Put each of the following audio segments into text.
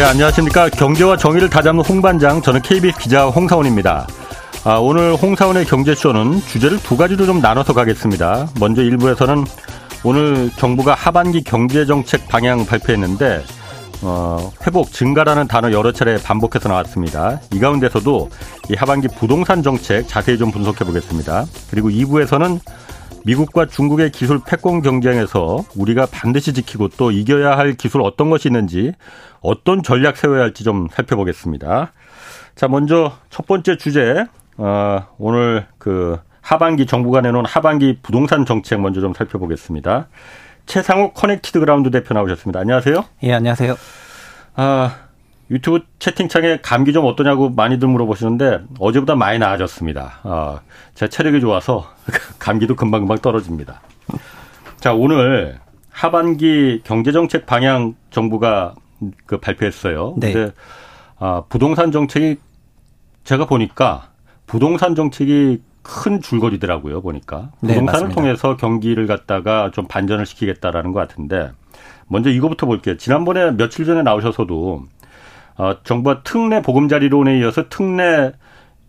네, 안녕하십니까. 경제와 정의를 다잡는 홍반장, 저는 KBS 기자 홍사원입니다. 아, 오늘 홍사원의 경제쇼는 주제를 두 가지로 좀 나눠서 가겠습니다. 먼저 일부에서는 오늘 정부가 하반기 경제정책 방향 발표했는데, 어, 회복, 증가라는 단어 여러 차례 반복해서 나왔습니다. 이 가운데서도 이 하반기 부동산 정책 자세히 좀 분석해 보겠습니다. 그리고 2부에서는 미국과 중국의 기술 패권 경쟁에서 우리가 반드시 지키고 또 이겨야 할 기술 어떤 것이 있는지 어떤 전략 세워야 할지 좀 살펴보겠습니다. 자, 먼저 첫 번째 주제, 어, 오늘 그 하반기 정부가 내놓은 하반기 부동산 정책 먼저 좀 살펴보겠습니다. 채상욱 커넥티드 그라운드 대표 나오셨습니다. 안녕하세요. 예, 안녕하세요. 아, 유튜브 채팅창에 감기 좀 어떠냐고 많이들 물어보시는데 어제보다 많이 나아졌습니다. 아, 제 체력이 좋아서 감기도 금방금방 떨어집니다. 자, 오늘 하반기 경제정책 방향 정부가 그 발표했어요. 네. 근데 아, 부동산 정책이 제가 보니까 부동산 정책이 큰 줄거리더라고요, 보니까. 네, 부동산을 네, 통해서 경기를 갖다가 좀 반전을 시키겠다라는 것 같은데 먼저 이거부터 볼게요. 지난번에 며칠 전에 나오셔서도 어, 정부가 특례 보금자리론에 이어서 특례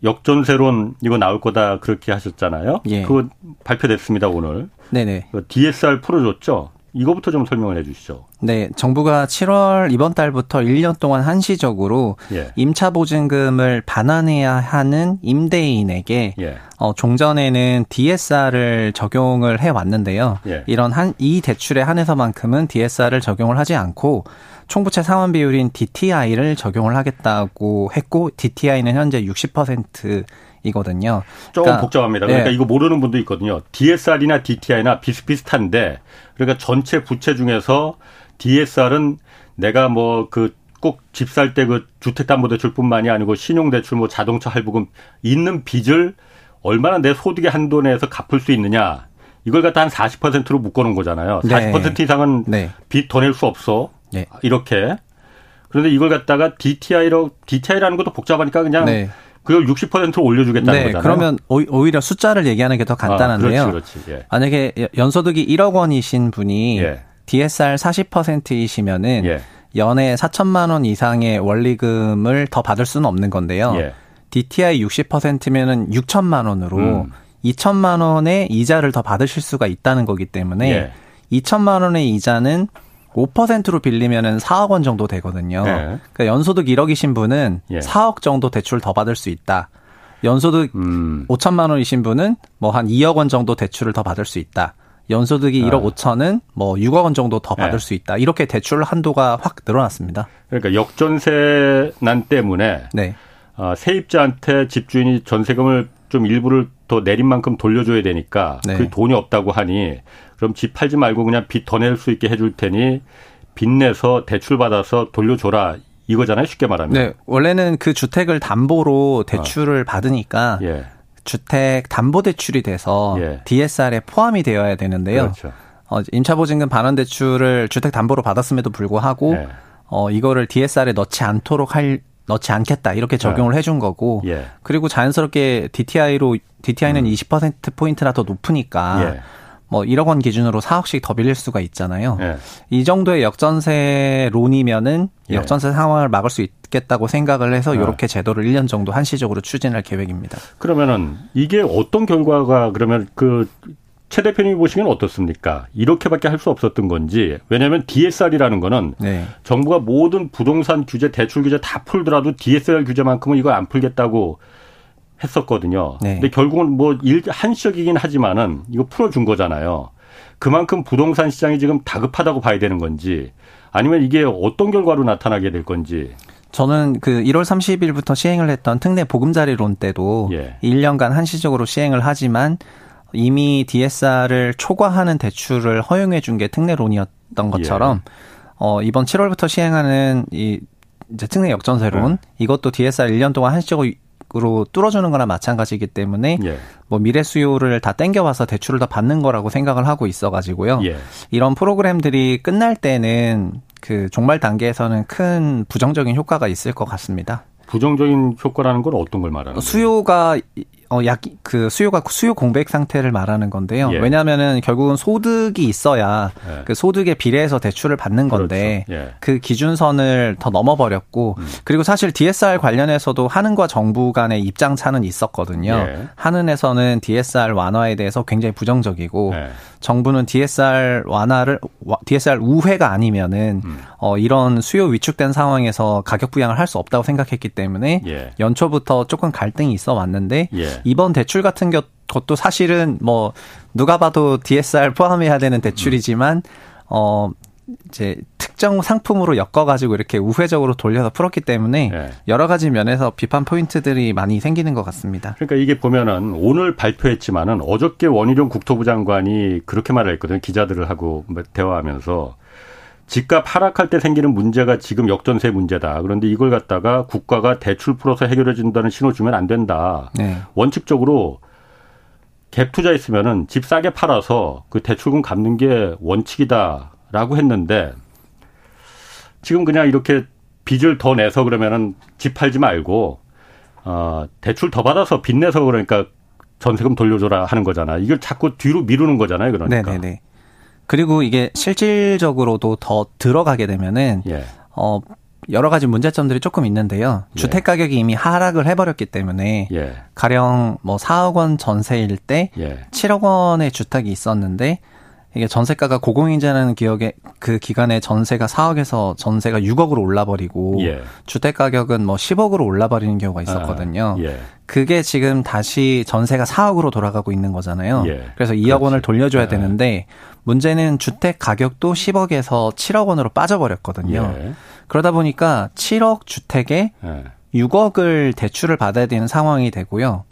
역전세론 이거 나올 거다 그렇게 하셨잖아요. 예. 그거 발표됐습니다 오늘. 네네. 그 DSR 풀어줬죠. 이거부터 좀 설명을 해 주시죠. 네, 정부가 7월 이번 달부터 1년 동안 한시적으로 예. 임차 보증금을 반환해야 하는 임대인에게 예. 어, 종전에는 DSR을 적용을 해 왔는데요. 예. 이런 한 이 대출에 한해서만큼은 DSR을 적용을 하지 않고 총부채 상환 비율인 DTI를 적용을 하겠다고 했고 DTI는 현재 60% 이거든요. 조금 그러니까, 복잡합니다. 그러니까 네. 이거 모르는 분도 있거든요. DSR이나 DTI나 비슷비슷한데 그러니까 전체 부채 중에서 DSR은 내가 뭐그 꼭집 살 때 그 주택담보대출뿐만이 아니고 신용대출 뭐 자동차 할부금 있는 빚을 얼마나 내 소득의 한도 내에서 갚을 수 있느냐 이걸 갖다 한 40%로 묶어놓은 거잖아요. 40% 네. 이상은 네. 빚더 낼 수 없어. 네. 이렇게. 그런데 이걸 갖다가 DTI로 DTI라는 것도 복잡하니까 그냥 네. 그걸 60%로 올려주겠다는 네, 거잖아요. 그러면 오히려 숫자를 얘기하는 게 더 간단한데요. 아, 그렇지, 그렇지. 예. 만약에 연소득이 1억 원이신 분이 예. DSR 40%이시면은 예. 연에 4천만 원 이상의 원리금을 더 받을 수는 없는 건데요. 예. DTI 60%면은 6천만 원으로 음. 2천만 원의 이자를 더 받으실 수가 있다는 거기 때문에 2천만 예. 원의 이자는 5%로 빌리면은 4억 원 정도 되거든요. 네. 그러니까 연소득 1억이신 분은 예. 4억 정도 대출 더 받을 수 있다. 연소득 음. 5천만 원이신 분은 뭐 한 2억 원 정도 대출을 더 받을 수 있다. 연소득이 1억 아. 5천은 뭐 6억 원 정도 더 받을 네. 수 있다. 이렇게 대출 한도가 확 늘어났습니다. 그러니까 역전세난 때문에 네. 어, 세입자한테 집주인이 전세금을 좀 일부를 더 내린 만큼 돌려줘야 되니까 네. 그 돈이 없다고 하니 그럼 집 팔지 말고 그냥 빚 더 낼 수 있게 해줄 테니 빚내서 대출 받아서 돌려줘라 이거잖아요 쉽게 말하면. 네, 원래는 그 주택을 담보로 대출을 어. 받으니까 예. 주택 담보 대출이 돼서 예. DSR에 포함이 되어야 되는데요. 그렇죠. 어, 임차보증금 반환 대출을 주택 담보로 받았음에도 불구하고 예. 어, 이거를 DSR에 넣지 않도록 할 넣지 않겠다 이렇게 적용을 네. 해준 거고 예. 그리고 자연스럽게 DTI로 DTI는 음. 20% 포인트나 더 높으니까 예. 뭐 1억 원 기준으로 4억씩 더 빌릴 수가 있잖아요. 예. 이 정도의 역전세론이면은 예. 역전세 상황을 막을 수 있겠다고 생각을 해서 이렇게 예. 제도를 1년 정도 한시적으로 추진할 계획입니다. 그러면은 이게 어떤 결과가 그러면 그 최 대표님이 보시면 어떻습니까? 이렇게밖에 할 수 없었던 건지 왜냐하면 DSR이라는 거는 네. 정부가 모든 부동산 규제, 대출 규제 다 풀더라도 DSR 규제만큼은 이걸 안 풀겠다고 했었거든요. 네. 근데 결국은 뭐 일, 한시적이긴 하지만은 이거 풀어준 거잖아요. 그만큼 부동산 시장이 지금 다급하다고 봐야 되는 건지 아니면 이게 어떤 결과로 나타나게 될 건지. 저는 그 1월 30일부터 시행을 했던 특례 보금자리론 때도 예. 1년간 한시적으로 시행을 하지만 이미 DSR을 초과하는 대출을 허용해 준 게 특례론이었던 것처럼 예. 어 이번 7월부터 시행하는 이 이제 특례 역전세론 예. 이것도 DSR 1년 동안 한시적으로 으로 뚫어주는 거나 마찬가지이기 때문에 예. 뭐 미래 수요를 다 땡겨와서 대출을 더 받는 거라고 생각을 하고 있어가지고요. 예. 이런 프로그램들이 끝날 때는 그 종말 단계에서는 큰 부정적인 효과가 있을 것 같습니다. 부정적인 효과라는 건 어떤 걸 말하는 거예요? 수요가 어, 약, 그 수요가 수요 공백 상태를 말하는 건데요. 예. 왜냐하면은 결국은 소득이 있어야 예. 그 소득에 비례해서 대출을 받는 건데 그렇죠. 예. 그 기준선을 더 넘어버렸고 음. 그리고 사실 DSR 관련해서도 하는과 정부 간의 입장 차는 있었거든요. 예. 하는에서는 DSR 완화에 대해서 굉장히 부정적이고 예. 정부는 DSR 완화를 DSR 우회가 아니면은 음. 어 이런 수요 위축된 상황에서 가격 부양을 할 수 없다고 생각했기 때문에 예. 연초부터 조금 갈등이 있어 왔는데 예. 이번 대출 같은 것도 사실은 뭐 누가 봐도 DSR 포함해야 되는 대출이지만 음. 어 이제 특정 상품으로 엮어가지고 이렇게 우회적으로 돌려서 풀었기 때문에 네. 여러 가지 면에서 비판 포인트들이 많이 생기는 것 같습니다. 그러니까 이게 보면은 오늘 발표했지만은 어저께 원희룡 국토부 장관이 그렇게 말을 했거든요. 기자들을 하고 대화하면서 집값 하락할 때 생기는 문제가 지금 역전세 문제다. 그런데 이걸 갖다가 국가가 대출 풀어서 해결해 준다는 신호 주면 안 된다. 네. 원칙적으로 갭 투자했으면은 집 싸게 팔아서 그 대출금 갚는 게 원칙이다. 라고 했는데 지금 그냥 이렇게 빚을 더 내서 그러면은 집 팔지 말고 어 대출 더 받아서 빚 내서 그러니까 전세금 돌려줘라 하는 거잖아. 이걸 자꾸 뒤로 미루는 거잖아요. 그러니까. 네네네. 그리고 이게 실질적으로도 더 들어가게 되면은 예. 어 여러 가지 문제점들이 조금 있는데요. 예. 주택 가격이 이미 하락을 해버렸기 때문에 예. 가령 뭐 4억 원 전세일 때 예. 7억 원의 주택이 있었는데 이게 전세가가 고공인자라는 기억에 그 기간에 전세가 4억에서 전세가 6억으로 올라버리고 예. 주택 가격은 뭐 10억으로 올라버리는 경우가 있었거든요. 아, 예. 그게 지금 다시 전세가 4억으로 돌아가고 있는 거잖아요. 예. 그래서 2억 그렇지. 원을 돌려줘야 예. 되는데 문제는 주택 가격도 10억에서 7억 원으로 빠져버렸거든요. 예. 그러다 보니까 7억 주택에 6억을 예. 대출을 받아야 되는 상황이 되고요.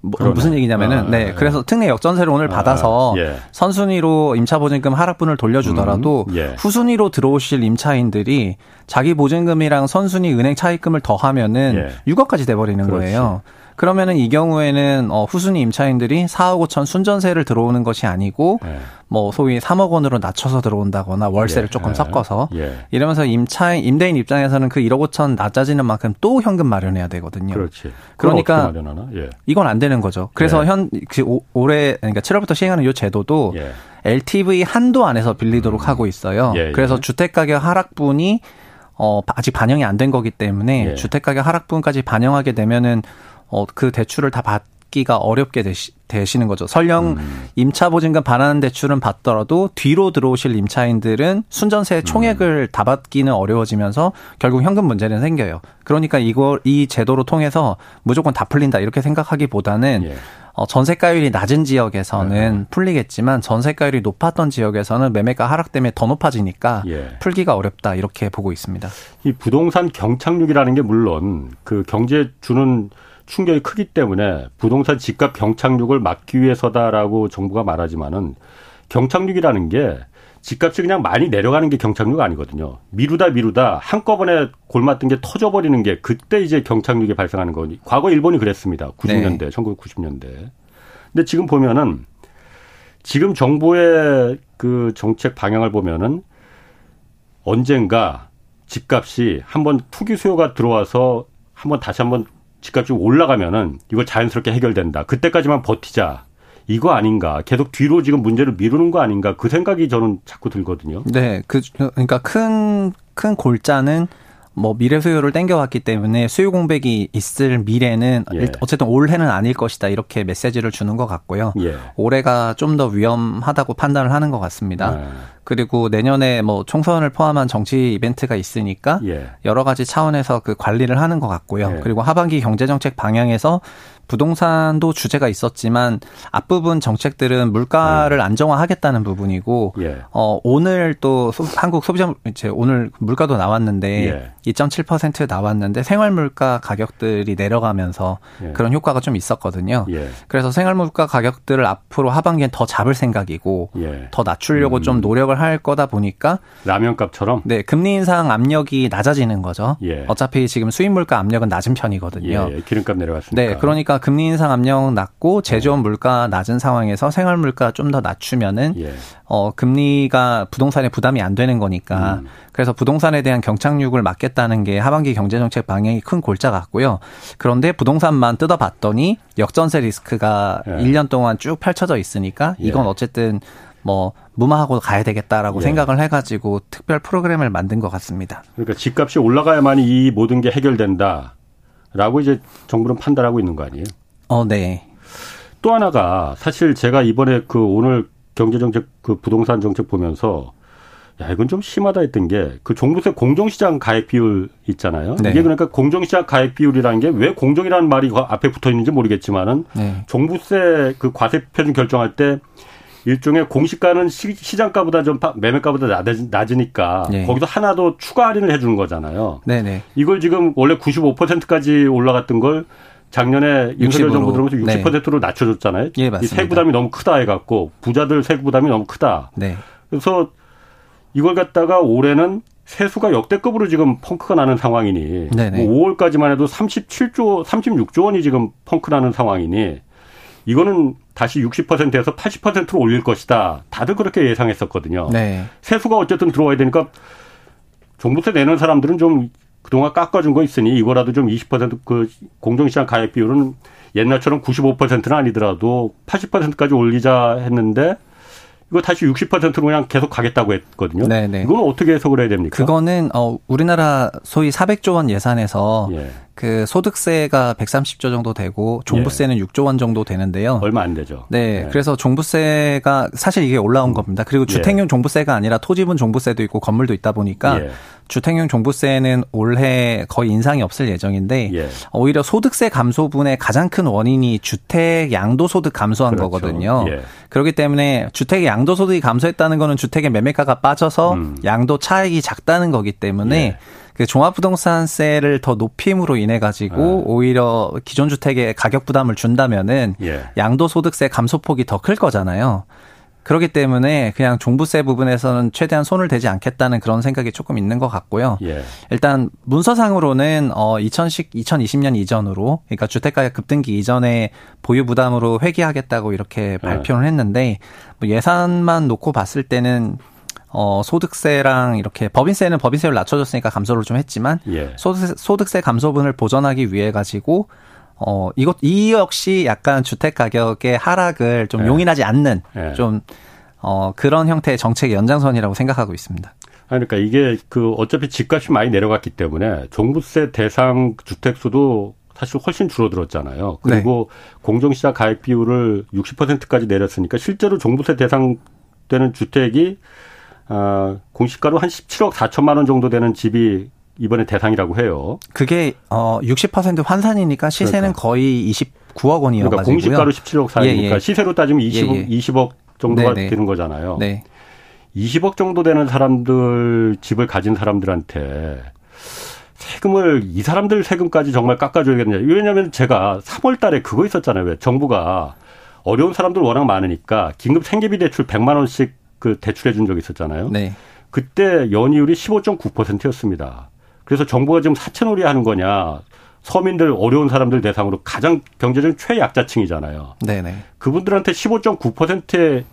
뭐, 무슨 얘기냐면은 아, 네 예. 그래서 특례 역전세를 오늘 아, 받아서 예. 선순위로 임차 보증금 하락분을 돌려주더라도 음, 예. 후순위로 들어오실 임차인들이 자기 보증금이랑 선순위 은행 차입금을 더하면은 예. 6억까지 돼 버리는 그렇지. 거예요. 그러면은 이 경우에는 어 후순위 임차인들이 4억 5천 순전세를 들어오는 것이 아니고 네. 뭐 소위 3억 원으로 낮춰서 들어온다거나 월세를 예. 조금 섞어서 예. 이러면서 임차 임대인 입장에서는 그 1억 5천 낮아지는 만큼 또 현금 마련해야 되거든요. 그렇지. 그러니까 예. 이건 안 되는 거죠. 그래서 예. 현그 올해 그러니까 7월부터 시행하는 이 제도도 LTV 예. 한도 안에서 빌리도록 음. 하고 있어요. 예, 그래서 주택 가격 하락분이 어 아직 반영이 안 된 거기 때문에 주택 가격 하락분까지 반영하게 되면은 어, 그 대출을 다 받기가 어렵게 되시, 되시는 거죠. 설령 음. 임차 보증금 반환 대출은 받더라도 뒤로 들어오실 임차인들은 순전세 총액을 음. 다 받기는 어려워지면서 결국 현금 문제는 생겨요. 그러니까 이거 이 제도로 통해서 무조건 다 풀린다 이렇게 생각하기보다는 예. 어, 전세가율이 낮은 지역에서는 네. 풀리겠지만 전세가율이 높았던 지역에서는 매매가 하락 때문에 더 높아지니까 예. 풀기가 어렵다 이렇게 보고 있습니다. 이 부동산 경착륙이라는 게 물론 그 경제 주는 충격이 크기 때문에 부동산 집값 경착륙을 막기 위해서다라고 정부가 말하지만은 경착륙이라는 게 집값이 그냥 많이 내려가는 게 경착륙 아니거든요. 미루다 미루다 한꺼번에 골맞던 게 터져버리는 게 그때 이제 경착륙이 발생하는 거니. 과거 일본이 그랬습니다. 90년대, 네. 1990년대. 근데 지금 보면은 지금 정부의 그 정책 방향을 보면은 언젠가 집값이 한번 투기 수요가 들어와서 한번 다시 한번 집값이 올라가면은 이걸 자연스럽게 해결된다. 그때까지만 버티자. 이거 아닌가. 계속 뒤로 지금 문제를 미루는 거 아닌가. 그 생각이 저는 자꾸 들거든요. 네. 그, 그러니까 큰, 큰 골자는 뭐 미래 수요를 땡겨왔기 때문에 수요 공백이 있을 미래는 예. 어쨌든 올해는 아닐 것이다 이렇게 메시지를 주는 것 같고요. 예. 올해가 좀 더 위험하다고 판단을 하는 것 같습니다. 예. 그리고 내년에 뭐 총선을 포함한 정치 이벤트가 있으니까 예. 여러 가지 차원에서 그 관리를 하는 것 같고요. 예. 그리고 하반기 경제 정책 방향에서 부동산도 주제가 있었지만 앞부분 정책들은 물가를 음. 안정화하겠다는 부분이고 예. 어 오늘 또 소, 한국 소비자 이제 오늘 물가도 나왔는데 예. 2.7% 나왔는데 생활 물가 가격들이 내려가면서 예. 그런 효과가 좀 있었거든요. 예. 그래서 생활 물가 가격들을 앞으로 하반기엔 더 잡을 생각이고 예. 더 낮추려고 음. 좀 노력을 할 거다 보니까 라면값처럼 네 금리 인상 압력이 낮아지는 거죠. 예. 어차피 지금 수입 물가 압력은 낮은 편이거든요. 예, 예. 기름값 내려갔으니까. 네, 그러니까 금리 인상 압력 낮고 제조업 물가 낮은 상황에서 생활 물가 좀 더 낮추면은 예. 어 금리가 부동산에 부담이 안 되는 거니까 음. 그래서 부동산에 대한 경착륙을 막겠다는 게 하반기 경제 정책 방향이 큰 골자 같고요. 그런데 부동산만 뜯어봤더니 역전세 리스크가 예. 1년 동안 쭉 펼쳐져 있으니까 이건 예. 어쨌든 뭐 무마하고 가야 되겠다라고 예. 생각을 해가지고 특별 프로그램을 만든 것 같습니다. 그러니까 집값이 올라가야만 이 모든 게 해결된다 라고 이제 정부는 판단하고 있는 거 아니에요? 어, 네. 또 하나가 사실 제가 이번에 그 오늘 경제정책 그 부동산 정책 보면서 야 이건 좀 심하다 했던 게 그 종부세 공정시장 가액 비율 있잖아요. 네. 이게 그러니까 공정시장 가액 비율이라는 게 왜 공정이라는 말이 앞에 붙어 있는지 모르겠지만은 네. 종부세 그 과세 표준 결정할 때 일종의 공시가는 시, 장가보다 좀 매매가보다 낮 으니까 네. 거기서 하나 더 추가 할인을 해주는 거잖아요. 네네. 네. 이걸 지금 원래 95%까지 올라갔던 걸 작년에 윤석열 정부 들어오면서 60%로 네. 낮춰줬잖아요. 예, 맞습니다. 이 세부 부담이 너무 크다 해갖고 부자들 세부 부담이 너무 크다. 네. 그래서 이걸 갖다가 올해는 세수가 역대급으로 지금 펑크가 나는 상황이니 네네. 뭐 5월까지만 해도 37조, 36조 원이 지금 펑크 나는 상황이니 이거는 다시 60%에서 80%로 올릴 것이다. 다들 그렇게 예상했었거든요. 네. 세수가 어쨌든 들어와야 되니까 종부세 내는 사람들은 좀 그동안 깎아준 거 있으니 이거라도 좀 20%그 공정시장 가액 비율은 옛날처럼 95%는 아니더라도 80%까지 올리자 했는데 이거 다시 60%로 그냥 계속 가겠다고 했거든요. 네네. 네. 이거는 어떻게 해석을 해야 됩니까? 그거는 어 우리나라 소위 400조 원 예산에서 예. 그 소득세가 130조 정도 되고 종부세는 예. 6조 원 정도 되는데요. 얼마 안 되죠. 네. 예. 그래서 종부세가 사실 이게 올라온 음. 겁니다. 그리고 예. 주택용 종부세가 아니라 토지분 종부세도 있고 건물도 있다 보니까 예. 주택용 종부세는 올해 거의 인상이 없을 예정인데 예. 오히려 소득세 감소분의 가장 큰 원인이 주택 양도소득 감소한 그렇죠. 거거든요. 예. 그렇기 때문에 주택의 양도소득이 감소했다는 거는 주택의 매매가가 빠져서 음. 양도 차익이 작다는 거기 때문에 그 종합부동산세를 더 높임으로 인해 가지고 네. 오히려 기존 주택에 가격 부담을 준다면은 예. 양도소득세 감소폭이 더 클 거잖아요. 그렇기 때문에 그냥 종부세 부분에서는 최대한 손을 대지 않겠다는 그런 생각이 조금 있는 것 같고요. 예. 일단 문서상으로는 어 2010, 2020년 이전으로 그러니까 주택가격 급등기 이전에 보유 부담으로 회귀하겠다고 이렇게 예. 발표를 했는데 뭐 예산만 놓고 봤을 때는 어, 소득세랑 이렇게 법인세는 법인세를 낮춰줬으니까 감소를 좀 했지만 예. 소득세, 소득세 감소분을 보전하기 위해 가지고 어, 이것, 이 역시 약간 주택 가격의 하락을 좀 예. 용인하지 않는 예. 좀 어, 그런 형태의 정책의 연장선이라고 생각하고 있습니다. 그러니까 이게 그 어차피 집값이 많이 내려갔기 때문에 종부세 대상 주택수도 사실 훨씬 줄어들었잖아요. 그리고 네. 공정시장 가액 비율을 60%까지 내렸으니까 실제로 종부세 대상 되는 주택이 어, 공시가로 한 17억 4천만 원 정도 되는 집이 이번에 대상이라고 해요. 그게 어 60% 환산이니까 시세는 그러니까. 거의 29억 원이어가지고요. 그러니까 공시가로 17억 사이니까 예, 예. 시세로 따지면 20억, 예, 20억 예. 정도가 네네. 되는 거잖아요. 네. 20억 정도 되는 사람들 집을 가진 사람들한테 세금을 이 사람들 세금까지 정말 깎아줘야겠냐. 왜냐하면 제가 3월 달에 그거 있었잖아요. 왜 정부가 어려운 사람들 워낙 많으니까 긴급 생계비 대출 100만 원씩 그 대출해 준 적이 있었잖아요. 네. 그때 연이율이 15.9%였습니다. 그래서 정부가 지금 사채놀이 하는 거냐. 서민들 어려운 사람들 대상으로 가장 경제적 최약자층이잖아요. 네네. 그분들한테 15.9%의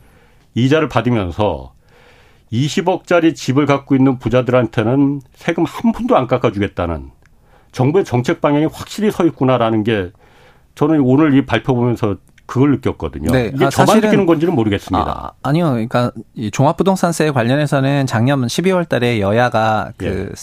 이자를 받으면서 20억짜리 집을 갖고 있는 부자들한테는 세금 한 푼도 안 깎아주겠다는 정부의 정책 방향이 확실히 서 있구나라는 게 저는 오늘 이 발표 보면서 그걸 느꼈거든요. 네. 이게 아, 저만 느끼는 건지는 모르겠습니다. 아, 니요 그러니까 이 종합부동산세 관련해서는 작년 12월 달에 여야가 그 예.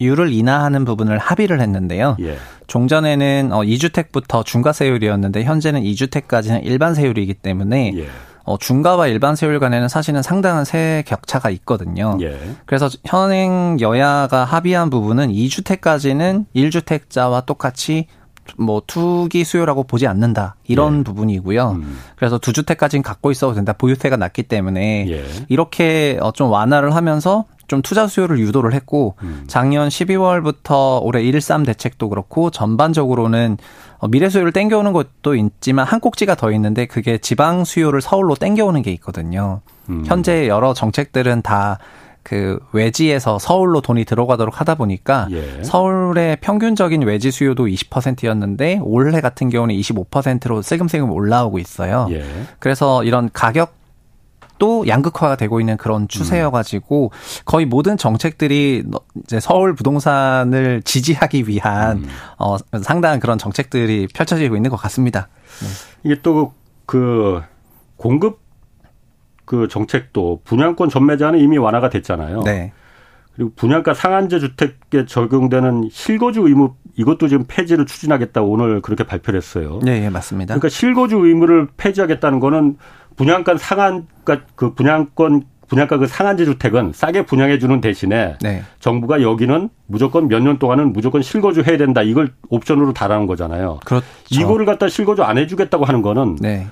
세율을 인하하는 부분을 합의를 했는데요. 예. 종전에는 어 2주택부터 중과세율이었는데 현재는 2주택까지는 일반 세율이기 때문에 예. 어, 중과와 일반 세율 간에는 사실은 상당한 세 격차가 있거든요. 예. 그래서 현행 여야가 합의한 부분은 2주택까지는 1주택자와 똑같이 뭐 투기 수요라고 보지 않는다 이런 예. 부분이고요. 음. 그래서 두 주택까지는 갖고 있어도 된다. 보유세가 낮기 때문에 예. 이렇게 어, 좀 완화를 하면서 좀 투자 수요를 유도를 했고 음. 작년 12월부터 올해 1.3 대책도 그렇고 전반적으로는 어, 미래 수요를 땡겨오는 것도 있지만 한 꼭지가 더 있는데 그게 지방 수요를 서울로 땡겨오는 게 있거든요. 음. 현재 여러 정책들은 다 그 외지에서 서울로 돈이 들어가도록 하다 보니까 예. 서울의 평균적인 외지 수요도 20%였는데 올해 같은 경우는 25%로 슬금슬금 올라오고 있어요. 예. 그래서 이런 가격 또 양극화가 되고 있는 그런 추세여가지고 거의 모든 정책들이 이제 서울 부동산을 지지하기 위한 음. 어, 상당한 그런 정책들이 펼쳐지고 있는 것 같습니다. 네. 이게 또그 공급 그 정책도 분양권 전매자는 이미 완화가 됐잖아요. 네. 그리고 분양가 상한제 주택에 적용되는 실거주 의무 이것도 지금 폐지를 추진하겠다고 오늘 그렇게 발표를 했어요. 네, 네 맞습니다. 그러니까 실거주 의무를 폐지하겠다는 거는 분양가 상한가 그 분양권 분양가 그 상한제 주택은 싸게 분양해 주는 대신에 네. 정부가 여기는 무조건 몇 년 동안은 무조건 실거주 해야 된다. 이걸 옵션으로 달하는 거잖아요. 그렇죠. 이거를 갖다 실거주 안 해주겠다고 하는 거는 네.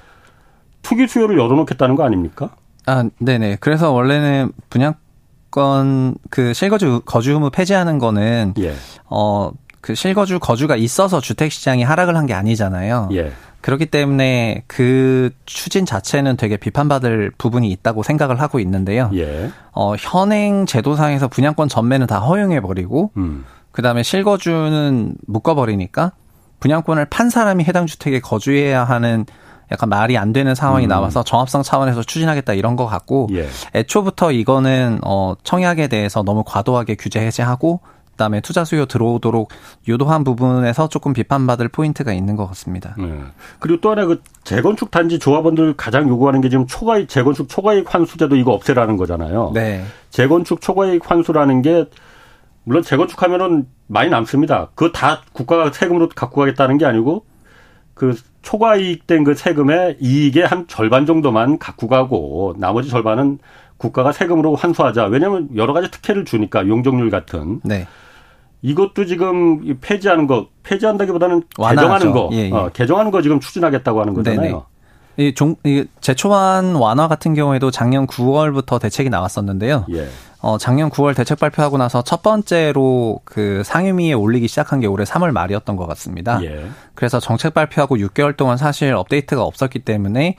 투기 수요를 열어놓겠다는 거 아닙니까? 아, 네네. 그래서 원래는 분양권 그 실거주 거주 의무 폐지하는 거는 예. 어 그 실거주 거주가 있어서 주택 시장이 하락을 한 게 아니잖아요. 예. 그렇기 때문에 그 추진 자체는 되게 비판받을 부분이 있다고 생각을 하고 있는데요. 예. 어, 현행 제도상에서 분양권 전매는 다 허용해 버리고 음. 그다음에 실거주는 묶어 버리니까 분양권을 판 사람이 해당 주택에 거주해야 하는 약간 말이 안 되는 상황이 음. 나와서 정합성 차원에서 추진하겠다 이런 것 같고 예. 애초부터 이거는 어 청약에 대해서 너무 과도하게 규제 해제하고 그다음에 투자 수요 들어오도록 유도한 부분에서 조금 비판받을 포인트가 있는 것 같습니다. 네. 그리고 또 하나 그 재건축 단지 조합원들 가장 요구하는 게 지금 초과익 재건축 초과익 환수제도 이거 없애라는 거잖아요. 네. 재건축 초과익 환수라는 게 물론 재건축하면은 많이 남습니다. 그거 다 국가가 세금으로 갖고 가겠다는 게 아니고 그 초과 이익된 그 세금의 이익의 한 절반 정도만 갖고 가고 나머지 절반은 국가가 세금으로 환수하자. 왜냐하면 여러 가지 특혜를 주니까 용적률 같은. 네. 이것도 지금 폐지하는 거 폐지한다기보다는 완화하죠. 개정하는 거 예, 예. 어, 개정하는 거 지금 추진하겠다고 하는 거잖아요. 네네. 이 종, 이 제초안 완화 같은 경우에도 작년 9월부터 대책이 나왔었는데요. 예. 어, 작년 9월 대책 발표하고 나서 첫 번째로 그 상임위에 올리기 시작한 게 올해 3월 말이었던 것 같습니다. 예. 그래서 정책 발표하고 6개월 동안 사실 업데이트가 없었기 때문에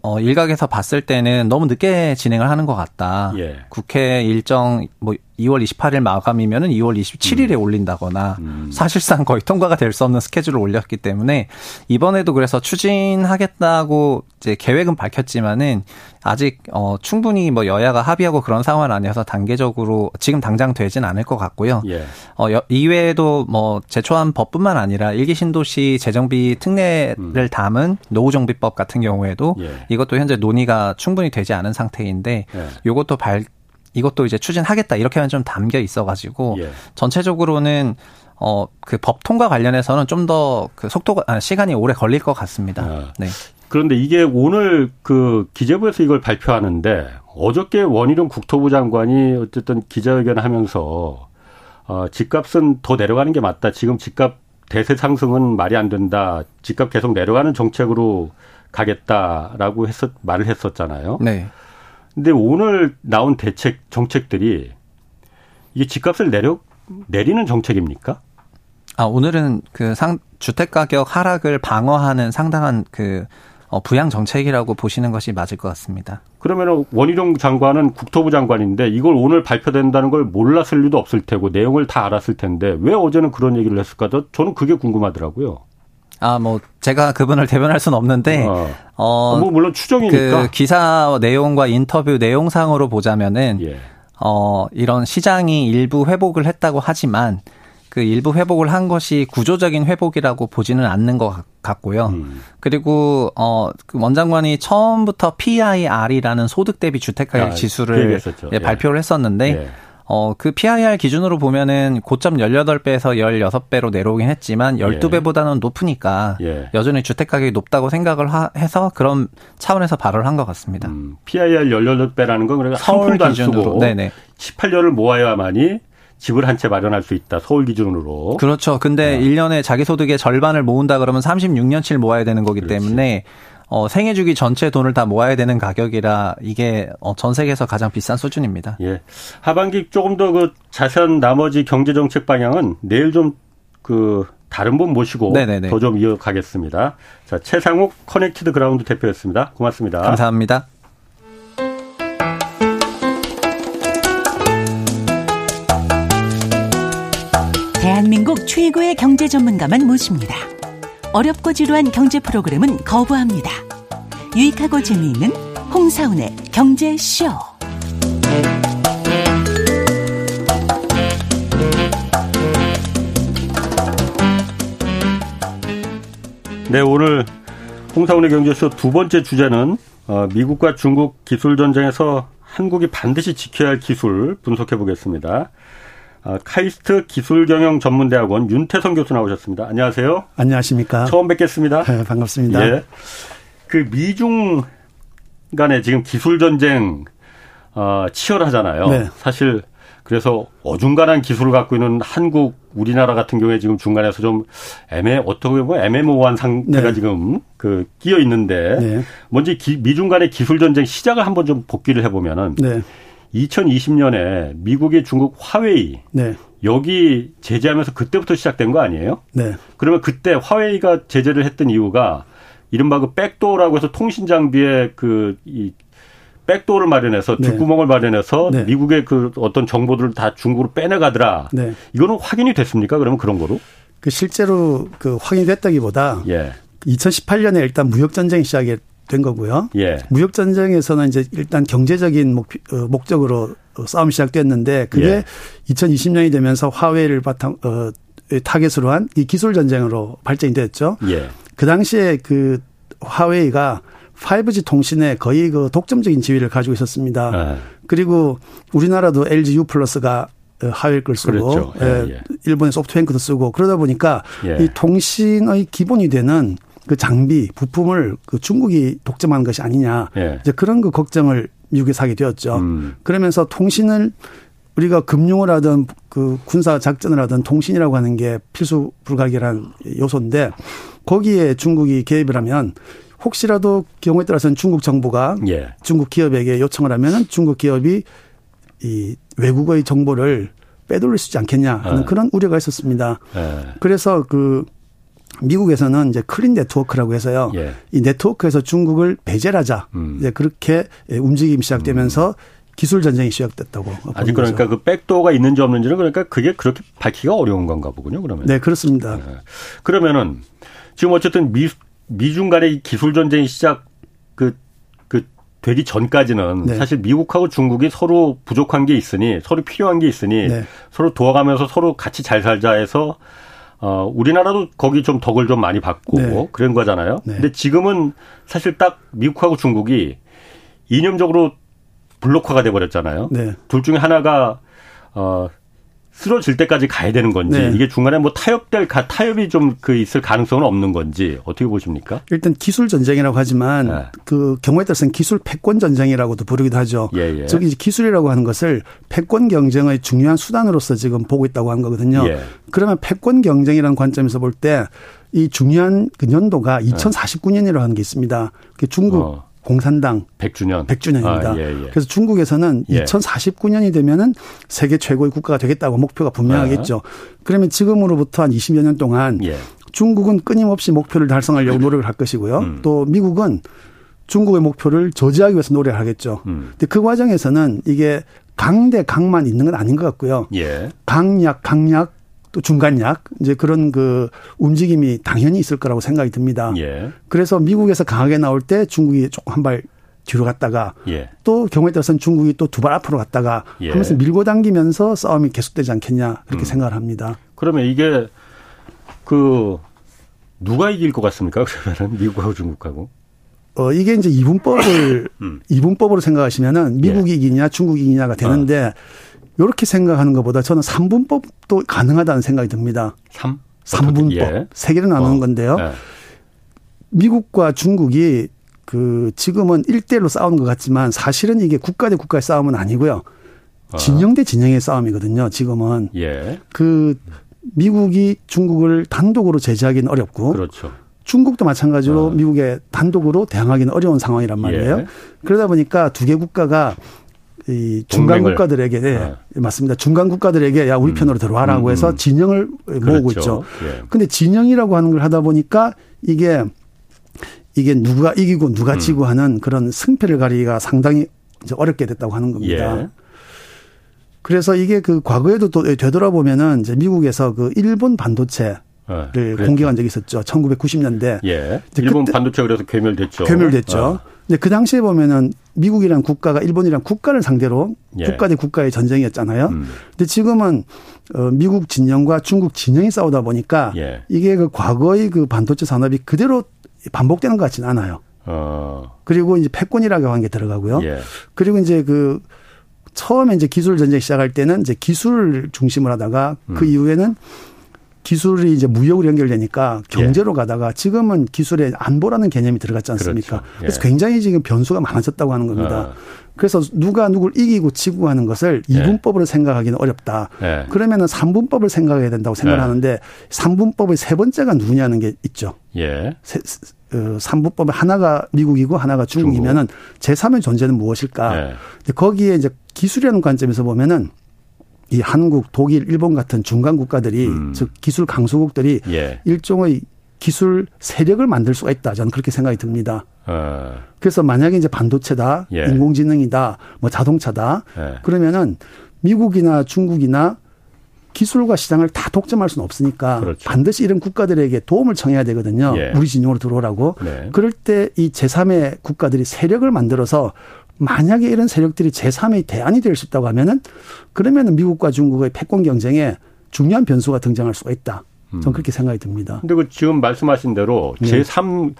어, 일각에서 봤을 때는 너무 늦게 진행을 하는 것 같다. 예. 국회 일정 뭐 2월 28일 마감이면은 2월 27일에 음. 올린다거나 음. 사실상 거의 통과가 될 수 없는 스케줄을 올렸기 때문에 이번에도 그래서 추진하겠다고 이제 계획은 밝혔지만은 아직 어 충분히 뭐 여야가 합의하고 그런 상황은 아니어서 단계적으로 지금 당장 되진 않을 것 같고요. 예. 어 이외에도 뭐 제초한 법뿐만 아니라 일기 신도시 재정비 특례를 음. 담은 노후정비법 같은 경우에도 예. 이것도 현재 논의가 충분히 되지 않은 상태인데 예. 이것도 발 이것도 이제 추진하겠다 이렇게만 좀 담겨 있어가지고 예. 전체적으로는 어 그 법 통과 관련해서는 좀 더 그 속도가 아, 시간이 오래 걸릴 것 같습니다. 아, 네. 그런데 이게 오늘 그 기재부에서 이걸 발표하는데 어저께 원희룡 국토부 장관이 어쨌든 기자회견 하면서 어, 집값은 더 내려가는 게 맞다. 지금 집값 대세 상승은 말이 안 된다. 집값 계속 내려가는 정책으로 가겠다라고 했었 말을 했었잖아요. 네. 근데 오늘 나온 대책 정책들이 이게 집값을 내려 내리는 정책입니까? 아 오늘은 그 상 주택 가격 하락을 방어하는 상당한 그 어, 부양 정책이라고 보시는 것이 맞을 것 같습니다. 그러면 원희룡 장관은 국토부 장관인데 이걸 오늘 발표된다는 걸 몰랐을 리도 없을 테고 내용을 다 알았을 텐데 왜 어제는 그런 얘기를 했을까? 저는 그게 궁금하더라고요. 아, 뭐 제가 그분을 대변할 수는 없는데 어, 어, 뭐 물론 추정이니까 그 기사 내용과 인터뷰 내용상으로 보자면은 예. 어 이런 시장이 일부 회복을 했다고 하지만 그 일부 회복을 한 것이 구조적인 회복이라고 보지는 않는 것 같고요. 음. 그리고 어그 원장관이 처음부터 PIR이라는 소득 대비 주택 가격 아, 지수를 예, 예. 발표를 했었는데 예. 어, 그 PIR 기준으로 보면은 고점 18배에서 16배로 내려오긴 했지만 12배보다는 예. 높으니까 예. 여전히 주택 가격이 높다고 생각을 하, 해서 그런 차원에서 발언을 한 것 같습니다. 음, PIR 18배라는 건 그러니까 서울 기준으로 네네. 18년을 모아야만이 집을 한 채 마련할 수 있다. 서울 기준으로. 그렇죠. 근데 네. 1년에 자기 소득의 절반을 모은다 그러면 36년치를 모아야 되는 거기 그렇지. 어, 생애 주기 전체 돈을 다 모아야 되는 가격이라 이게 어, 전 세계에서 가장 비싼 수준입니다. 예. 하반기 조금 더 그 자세한 나머지 경제 정책 방향은 내일 좀 그 다른 분 모시고 더 좀 이어가겠습니다. 자, 채상욱 커넥티드 그라운드 대표였습니다. 고맙습니다. 감사합니다. 대한민국 최고의 경제 전문가만 모십니다. 어렵고 지루한 경제 프로그램은 거부합니다. 유익하고 재미있는 홍사훈의 경제쇼. 네, 오늘 홍사운의 경제쇼 두 번째 주제는 어, 미국과 중국 기술 전쟁에서 한국이 반드시 지켜야 할 기술 분석해 보겠습니다. 아, 카이스트 기술경영 전문대학원 윤태성 교수 나오셨습니다. 안녕하세요. 안녕하십니까. 처음 뵙겠습니다. 네, 반갑습니다. 예. 그 미중 간에 지금 기술 전쟁 어, 치열하잖아요. 네. 사실 그래서 어중간한 기술을 갖고 있는 한국, 우리나라 같은 경우에 지금 중간에서 좀 애매 어떻게 보면 애매모호한 상태가 네. 지금 그 끼어 있는데 네. 먼저 기, 미중 간의 기술 전쟁 시작을 한번 좀 복귀를 해보면은 네. 2020년에 미국의 중국 화웨이 네. 여기 제재하면서 그때부터 시작된 거 아니에요? 네. 그러면 그때 화웨이가 제재를 했던 이유가 이른바 그 백도어라고 해서 통신 장비에 그이 백도어를 마련해서 네. 뒷구멍을 마련해서 네. 미국의 그 어떤 정보들을 다 중국으로 빼내가더라. 네. 이거는 확인이 됐습니까? 그러면 그런 거로? 그 실제로 그 확인이 됐다기보다 예. 2018년에 일단 무역 전쟁이 시작이 된 거고요. 예. 무역 전쟁에서는 이제 일단 경제적인 목, 어, 목적으로 싸움이 시작됐는데 그게 예. 2020년이 되면서 화웨이를 바탕 어 타겟으로 한 이 기술 전쟁으로 발전이 됐죠. 예. 그 당시에 그 화웨이가 5G 통신에 거의 그 독점적인 지위를 가지고 있었습니다. 네. 그리고 우리나라도 LG U 플러스가 하웨이 걸 쓰고 그렇죠. 예, 예. 일본의 소프트뱅크도 쓰고 그러다 보니까 예. 이 통신의 기본이 되는 그 장비 부품을 그 중국이 독점하는 것이 아니냐 예. 이제 그런 그 걱정을 미국에 사게 되었죠. 음. 그러면서 통신을 우리가 금융을 하든 그 군사 작전을 하든 통신이라고 하는 게 필수 불가결한 요소인데 거기에 중국이 개입을 하면 혹시라도 경우에 따라서는 중국 정부가 예. 중국 기업에게 요청을 하면은 중국 기업이 이 외국의 정보를 빼돌릴 수 있지 않겠냐 하는 예. 그런 우려가 있었습니다. 예. 그래서 그 미국에서는 이제 clean network라고 해서요. 예. 이 네트워크에서 중국을 배제하자. 음. 이제 그렇게 움직임이 시작되면서 음. 기술 전쟁이 시작됐다고. 아직 그러니까 그 backdoor가 있는지 없는지는 그러니까 그게 그렇게 밝히기가 어려운 건가 보군요. 그러면. 네, 그렇습니다. 네. 그러면은 지금 어쨌든 미 미중 간의 기술 전쟁이 시작 그, 그 되기 전까지는 네. 사실 미국하고 중국이 서로 부족한 게 있으니 서로 필요한 게 있으니 네. 서로 도와가면서 서로 같이 잘 살자 해서 어, 우리나라도 거기 좀 덕을 좀 많이 받고 네. 그런 거잖아요. 네. 근데 지금은 사실 딱 미국하고 중국이 이념적으로 블록화가 돼 버렸잖아요. 네. 둘 중에 하나가 어 쓰러질 때까지 가야 되는 건지 네. 이게 중간에 뭐 타협될 타협이 좀 그 있을 가능성은 없는 건지 어떻게 보십니까? 일단 기술 전쟁이라고 하지만 네. 그 경우에 따라서는 기술 패권 전쟁이라고도 부르기도 하죠. 예, 예. 즉 이제 기술이라고 하는 것을 패권 경쟁의 중요한 수단으로서 지금 보고 있다고 한 거거든요. 예. 그러면 패권 경쟁이라는 관점에서 볼 때 이 중요한 그 연도가 2049년이라고 하는 게 있습니다. 중국 어. 공산당 100주년 100주년입니다. 아, 예, 예. 그래서 중국에서는 예. 2049년이 되면은 세계 최고의 국가가 되겠다고 목표가 분명하겠죠. 아. 그러면 지금으로부터 한 20여 년 동안 예. 중국은 끊임없이 목표를 달성하려고 노력을 할 것이고요. 음. 또 미국은 중국의 목표를 저지하기 위해서 노력을 하겠죠. 음. 근데 그 과정에서는 이게 강 대 강만 있는 건 아닌 것 같고요. 예. 강약 강약 또 중간약 이제 그런 그 움직임이 당연히 있을 거라고 생각이 듭니다. 예. 그래서 미국에서 강하게 나올 때 중국이 조금 한 발 뒤로 갔다가 예. 또 경우에 따라서는 중국이 또 두 발 앞으로 갔다가 예. 하면서 밀고 당기면서 싸움이 계속되지 않겠냐 그렇게 음. 생각을 합니다. 그러면 이게 그 누가 이길 것 같습니까? 그러면은 미국하고 중국하고? 어 이게 이제 이분법을 음. 이분법으로 생각하시면은 미국이 예. 이기냐 중국이 이기냐가 되는데 어. 이렇게 생각하는 것보다 저는 3분법도 가능하다는 생각이 듭니다. 3? 3분법. 예. 세 개를 나누는 어. 건데요. 예. 미국과 중국이 그 지금은 1대1로 싸우는 것 같지만 사실은 이게 국가 대 국가의 싸움은 아니고요. 어. 진영 대 진영의 싸움이거든요. 지금은. 예. 그 미국이 중국을 단독으로 제재하기는 어렵고. 그렇죠. 중국도 마찬가지로 어. 미국에 단독으로 대항하기는 어려운 상황이란 말이에요. 예. 그러다 보니까 두 개 국가가 이 중간 동맹을. 국가들에게 네, 어. 맞습니다. 중간 국가들에게 야 우리 음. 편으로 들어와라고 음. 해서 음. 진영을 그렇죠. 모으고 있죠. 예. 근데 진영이라고 하는 걸 하다 보니까 이게 이게 누가 이기고 누가 음. 지고 하는 그런 승패를 가리기가 상당히 어렵게 됐다고 하는 겁니다. 예. 그래서 이게 그 과거에도 또 되돌아보면은 이제 미국에서 그 일본 반도체 를 네, 공개한 적이 있었죠. 1990년대. 예. 일본 반도체 그래서 괴멸됐죠. 괴멸됐죠. 어. 근데 그 당시에 보면은 미국이란 국가가 일본이란 국가를 상대로 예. 국가 대 국가의 전쟁이었잖아요. 음. 근데 지금은 어 미국 진영과 중국 진영이 싸우다 보니까 예. 이게 그 과거의 그 반도체 산업이 그대로 반복되는 것 같지는 않아요. 어. 그리고 이제 패권이라고 하는 게 들어가고요. 예. 그리고 이제 그 처음에 이제 기술 전쟁 시작할 때는 이제 기술을 중심으로 하다가 그 음. 그 이후에는 기술이 이제 무역으로 연결되니까 경제로 예. 가다가 지금은 기술에 안보라는 개념이 들어갔지 않습니까? 그렇죠. 예. 그래서 굉장히 지금 변수가 많아졌다고 하는 겁니다. 아. 그래서 누가 누굴 이기고 지고 하는 것을 예. 이분법으로 생각하기는 어렵다. 예. 그러면은 삼분법을 생각해야 된다고 생각하는데 예. 삼분법의 세 번째가 누구냐는 게 있죠. 예. 세, 어, 삼분법의 하나가 미국이고 하나가 중국이면은 중국. 제3의 존재는 무엇일까? 예. 거기에 이제 기술이라는 관점에서 보면은 이 한국, 독일, 일본 같은 중간 국가들이 음. 즉 기술 강소국들이 예. 일종의 기술 세력을 만들 수가 있다. 저는 그렇게 생각이 듭니다. 어. 그래서 만약에 이제 반도체다, 예. 인공지능이다, 뭐 자동차다, 예. 그러면은 미국이나 중국이나 기술과 시장을 다 독점할 수는 없으니까 그렇죠. 반드시 이런 국가들에게 도움을 청해야 되거든요. 예. 우리 진영으로 들어오라고. 네. 그럴 때 이 제3의 국가들이 세력을 만들어서 만약에 이런 세력들이 제3의 대안이 될 수 있다고 하면은 그러면은 미국과 중국의 패권 경쟁에 중요한 변수가 등장할 수가 있다. 저는 음. 그렇게 생각이 듭니다. 근데 그 지금 말씀하신 대로 네. 제3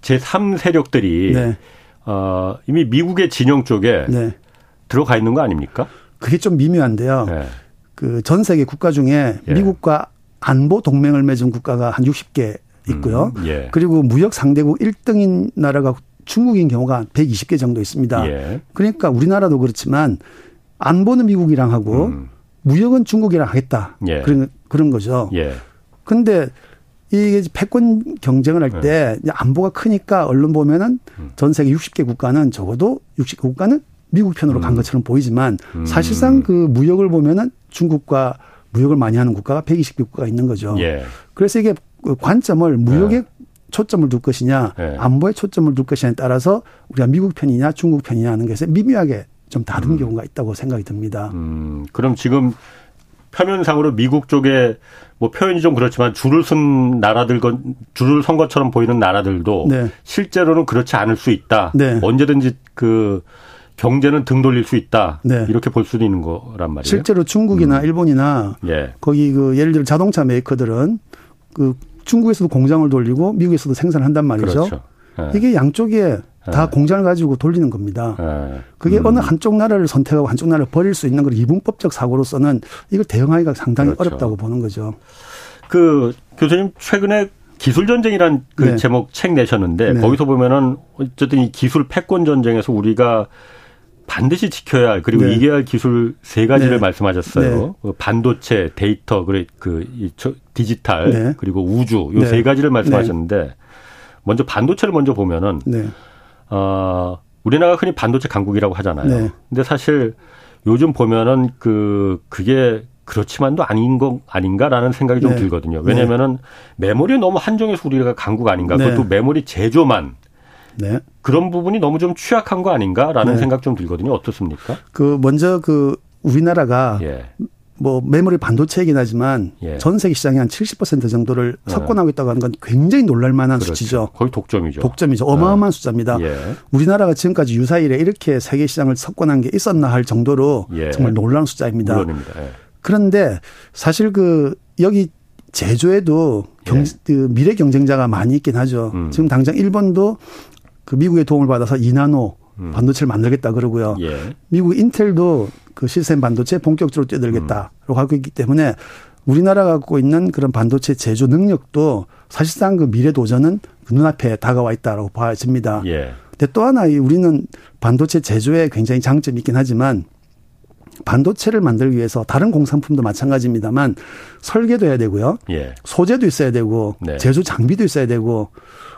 제3 세력들이 네. 어, 이미 미국의 진영 쪽에 네. 들어가 있는 거 아닙니까? 그게 좀 미묘한데요. 네. 그전 세계 국가 중에 예. 미국과 안보 동맹을 맺은 국가가 한 60개 있고요. 음, 예. 그리고 무역 상대국 1등인 나라가 중국인 경우가 120개 정도 있습니다. 예. 그러니까 우리나라도 그렇지만 안보는 미국이랑 하고 음. 무역은 중국이랑 하겠다. 예. 그런 그런 거죠. 예. 근데 이게 패권 경쟁을 할때 예. 안보가 크니까 언론 보면은 음. 전 세계 60개 국가는 적어도 60개 국가는 미국 편으로 간 음. 것처럼 보이지만 음. 사실상 그 무역을 보면은 중국과 무역을 많이 하는 국가가 120개 국가가 있는 거죠. 예. 그래서 이게 그 관점을 무역에 예. 초점을 둘 것이냐, 예. 안보에 초점을 둘 것이냐에 따라서 우리가 미국 편이냐 중국 편이냐 하는 것에 미묘하게 좀 다른 음. 경우가 있다고 생각이 듭니다. 음, 그럼 지금 표면상으로 미국 쪽에 뭐 표현이 좀 그렇지만 줄을 쓴 나라들 줄을 선 것처럼 보이는 나라들도 네. 실제로는 그렇지 않을 수 있다. 네. 언제든지 그 경제는 등 돌릴 수 있다. 네. 이렇게 볼 수도 있는 거란 말이에요. 실제로 중국이나 음. 일본이나 예. 거기 그 예를 들어 자동차 메이커들은 그 중국에서도 공장을 돌리고 미국에서도 생산한단 말이죠. 그렇죠. 예. 이게 양쪽에 다 예. 공장을 가지고 돌리는 겁니다. 예. 그게 음. 어느 한쪽 나라를 선택하고 한쪽 나라를 버릴 수 있는 걸 이분법적 사고로서는 이걸 대응하기가 상당히 그렇죠. 어렵다고 보는 거죠. 그 교수님 최근에 기술 전쟁이란 그 네. 제목 책 내셨는데 네. 거기서 보면은 어쨌든 이 기술 패권 전쟁에서 우리가 반드시 지켜야 할 그리고 네. 이겨야 할 기술 세 가지를 네. 말씀하셨어요. 네. 그 반도체, 데이터, 그래 그 디지털 네. 그리고 우주 요세 네. 가지를 말씀하셨는데 네. 먼저 반도체를 먼저 보면은 어 우리나라가 흔히 반도체 강국이라고 하잖아요. 근데 사실 요즘 보면은 그 그게 그렇지만도 아닌 거 아닌가라는 생각이 좀 들거든요. 왜냐면은 메모리 너무 한정해서 우리가 강국 아닌가. 그것도 메모리 제조만 네. 그런 부분이 너무 좀 취약한 거 아닌가라는 네. 생각 좀 들거든요. 어떻습니까? 그 먼저 그 우리나라가 예. 뭐 메모리 반도체이긴 하지만 예. 전 세계 시장의 한 70% 정도를 네. 석권하고 있다고 하는 건 굉장히 놀랄 만한 그렇죠. 수치죠. 거의 독점이죠. 독점이죠. 어마어마한 네. 숫자입니다. 예. 우리나라가 지금까지 유사일에 이렇게 세계 시장을 석권한 게 있었나 할 정도로 예. 정말 놀라운 숫자입니다. 물론입니다. 예. 그런데 사실 그 여기 제조에도 경, 예. 그 미래 경쟁자가 많이 있긴 하죠. 음. 지금 당장 일본도 그 미국의 도움을 받아서 이나노 음. 반도체를 만들겠다 그러고요. 예. 미국 인텔도 그 시스템 반도체 본격적으로 뛰어들겠다라고 하고 있기 때문에 우리나라가 갖고 있는 그런 반도체 제조 능력도 사실상 그 미래 도전은 그 눈앞에 다가와 있다라고 봐집니다. 예. 근데 또 하나 우리는 반도체 제조에 굉장히 장점이 있긴 하지만 반도체를 만들기 위해서 다른 공산품도 마찬가지입니다만 설계도 해야 되고요. 예. 소재도 있어야 되고 네. 제조 장비도 있어야 되고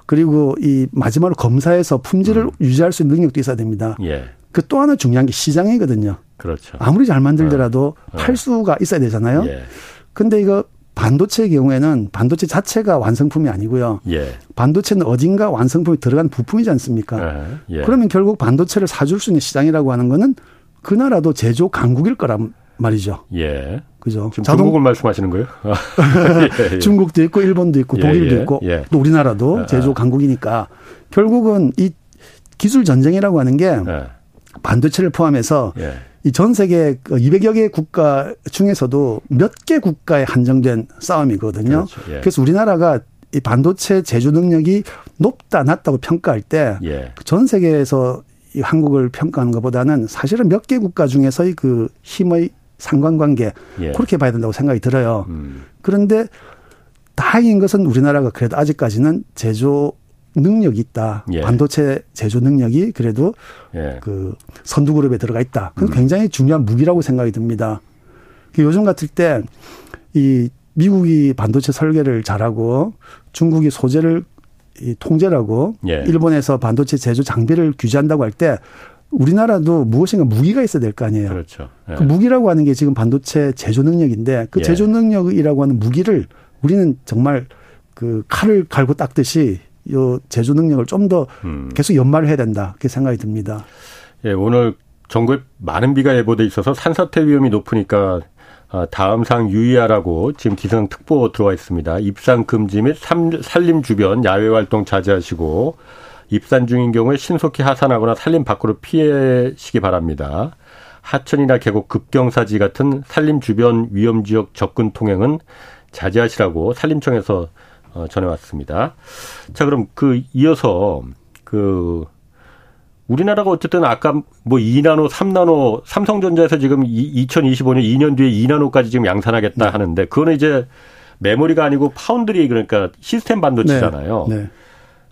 그리고 이 마지막으로 검사해서 품질을 음. 유지할 수 있는 능력도 있어야 됩니다. 예. 그또 하나 중요한 게 시장이거든요. 그렇죠. 아무리 잘 만들더라도 어. 팔 수가 있어야 되잖아요. 예. 근데 이거 반도체의 경우에는 반도체 자체가 완성품이 아니고요. 예. 반도체는 어딘가 완성품이 들어간 부품이지 않습니까? 예. 예. 그러면 결국 반도체를 사줄 수 있는 시장이라고 하는 거는 그 나라도 제조 강국일 거란 말이죠. 예. 그죠. 지금 자동... 중국을 말씀하시는 거예요? 예, 예. 중국도 있고 일본도 있고 예, 독일도 있고 또 우리나라도 아. 제조 강국이니까 결국은 이 기술 전쟁이라고 하는 게 반도체를 포함해서 이 전 세계 200여 그개 국가 중에서도 몇 개 국가에 한정된 싸움이거든요. 그렇죠. 예. 그래서 우리나라가 이 반도체 제조 능력이 높다 낮다고 평가할 때전 예. 그 세계에서 이 한국을 평가하는 것보다는 사실은 몇 개 국가 중에서의 그 힘의 상관관계 예. 그렇게 봐야 된다고 생각이 들어요. 음. 그런데 다행인 것은 우리나라가 그래도 아직까지는 제조 능력이 있다. 예. 반도체 제조 능력이 그래도 예. 그 선두 그룹에 들어가 있다. 그건 음. 굉장히 중요한 무기라고 생각이 듭니다. 그 요즘 같을 때 이 미국이 반도체 설계를 잘하고 중국이 소재를 이 통제라고 예. 일본에서 반도체 제조 장비를 규제한다고 할 때 우리나라도 무엇인가 무기가 있어야 될 거 아니에요. 그렇죠. 예. 그 무기라고 하는 게 지금 반도체 제조 능력인데 그 예. 제조 능력이라고 하는 무기를 우리는 정말 그 칼을 갈고 닦듯이 요 제조 능력을 좀더 음. 계속 연마를 해야 된다. 그렇게 생각이 듭니다. 예, 오늘 전국에 많은 비가 예보돼 있어서 산사태 위험이 높으니까 아, 다음 상 유의하라고 지금 기상 특보 들어와 있습니다. 입산 금지 및 산림 주변 야외 활동 자제하시고 입산 중인 경우에 신속히 하산하거나 산림 밖으로 피해시기 바랍니다. 하천이나 계곡 급경사지 같은 산림 주변 위험 지역 접근 통행은 자제하시라고 산림청에서 어, 전해왔습니다. 자, 그럼 그 이어서 그 우리나라가 어쨌든 아까 뭐 2나노, 3나노 삼성전자에서 지금 2025년 2년 뒤에 2나노까지 지금 양산하겠다 네. 하는데 그거는 이제 메모리가 아니고 파운드리 그러니까 시스템 반도체잖아요. 네. 네.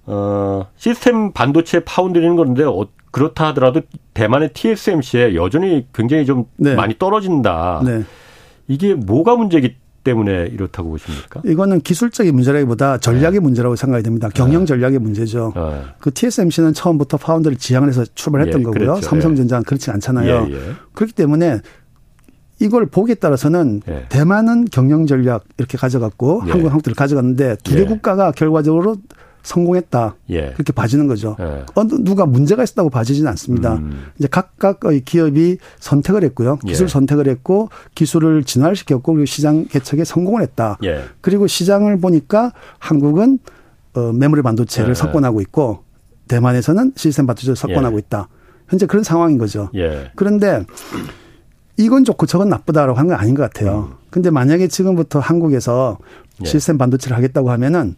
어, 시스템 반도체 파운드리는 건데 어, 그렇다 하더라도 대만의 TSMC에 여전히 굉장히 좀 네. 많이 떨어진다. 네. 이게 뭐가 문제기 때문에 이렇다고 보십니까? 이거는 기술적인 문제라기보다 전략의 네. 문제라고 생각이 됩니다. 경영 네. 전략의 문제죠. 네. 그 TSMC는 처음부터 파운드를 지향을 해서 출발했던 예, 거고요. 그렇죠. 삼성전자는 그렇지 않잖아요. 예, 예. 그렇기 때문에 이걸 보기에 따라서는 예. 대만은 경영 전략 이렇게 가져갔고 예. 한국 한국들을 가져갔는데 두개 예. 국가가 결과적으로 성공했다. 예. 그렇게 봐지는 거죠. 예. 어느 누가 문제가 있었다고 봐지지는 않습니다. 음. 이제 각각의 기업이 선택을 했고요. 기술 예. 선택을 했고 기술을 진화시켰고 그리고 시장 개척에 성공을 했다. 예. 그리고 시장을 보니까 한국은 어 메모리 반도체를 예. 석권하고 있고 대만에서는 시스템 반도체를 석권하고 예. 있다. 현재 그런 상황인 거죠. 예. 그런데 이건 좋고 저건 나쁘다라고 하는 건 아닌 것 같아요. 음. 근데 만약에 지금부터 한국에서 시스템 반도체를 하겠다고 하면은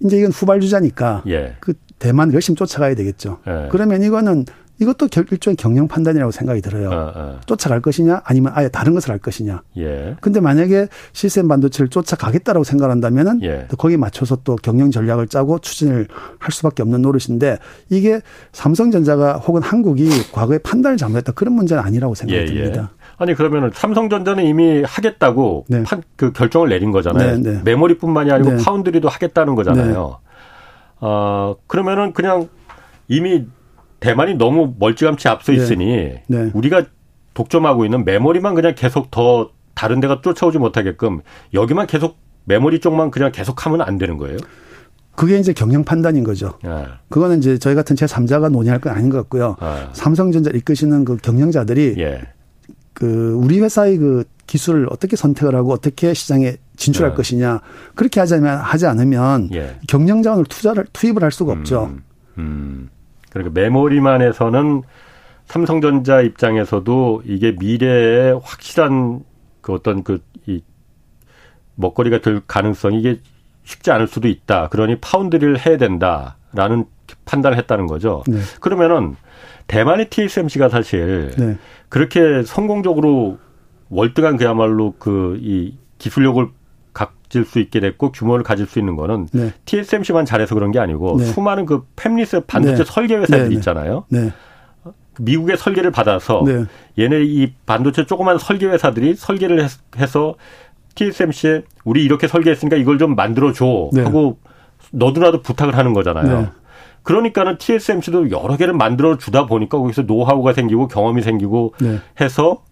이제 이건 후발주자니까 예. 그 대만 열심히 쫓아가야 되겠죠. 예. 그러면 이거는 이것도 일종의 경영 판단이라고 생각이 들어요. 어, 어. 쫓아갈 것이냐 아니면 아예 다른 것을 할 것이냐. 예. 근데 만약에 시스템 반도체를 쫓아가겠다라고 생각한다면은 예. 거기에 맞춰서 또 경영 전략을 짜고 추진을 할 수밖에 없는 노릇인데 이게 삼성전자가 혹은 한국이 과거에 판단을 잘못했다 그런 문제는 아니라고 생각이 예, 예. 듭니다. 아니 그러면은 삼성전자는 이미 하겠다고 네. 판, 그 결정을 내린 거잖아요. 네, 네. 메모리뿐만이 아니고 네. 파운드리도 하겠다는 거잖아요. 네. 어 그러면은 그냥 이미 대만이 너무 멀찌감치 앞서 네. 있으니 우리가 독점하고 있는 메모리만 그냥 계속 더 다른 데가 쫓아오지 못하게끔 여기만 계속 메모리 쪽만 그냥 계속 하면 안 되는 거예요? 그게 이제 경영 판단인 거죠. 네. 그거는 이제 저희 같은 제3자가 논의할 건 아닌 것 같고요. 네. 삼성전자 이끄시는 그 경영자들이 예. 그 우리 회사의 그 기술을 어떻게 선택을 하고 어떻게 시장에 진출할 네. 것이냐 그렇게 하자면 하지 않으면 예. 경영 자원을 투자를 투입을 할 수가 없죠. 음, 음. 그러니까 메모리만에서는 삼성전자 입장에서도 이게 미래에 확실한 그 어떤 그 이 먹거리가 될 가능성이 이게 쉽지 않을 수도 있다. 그러니 파운드리를 해야 된다라는 판단을 했다는 거죠. 네. 그러면은 대만의 TSMC가 사실 네. 그렇게 성공적으로 월등한 그야말로 그 이 기술력을 가질 수 있게 됐고 규모를 가질 수 있는 거는 네. TSMC만 잘해서 그런 게 아니고 네. 수많은 그 팹리스 반도체 네. 설계 회사들이 네, 네. 있잖아요. 미국의 설계를 받아서 네. 얘네 이 반도체 조그만 설계 회사들이 설계를 해서 TSMC에 우리 이렇게 설계했으니까 이걸 좀 만들어 줘 네. 하고 너도나도 부탁을 하는 거잖아요. 네. 그러니까는 TSMC도 여러 개를 만들어 주다 보니까 거기서 노하우가 생기고 경험이 생기고 네. 해서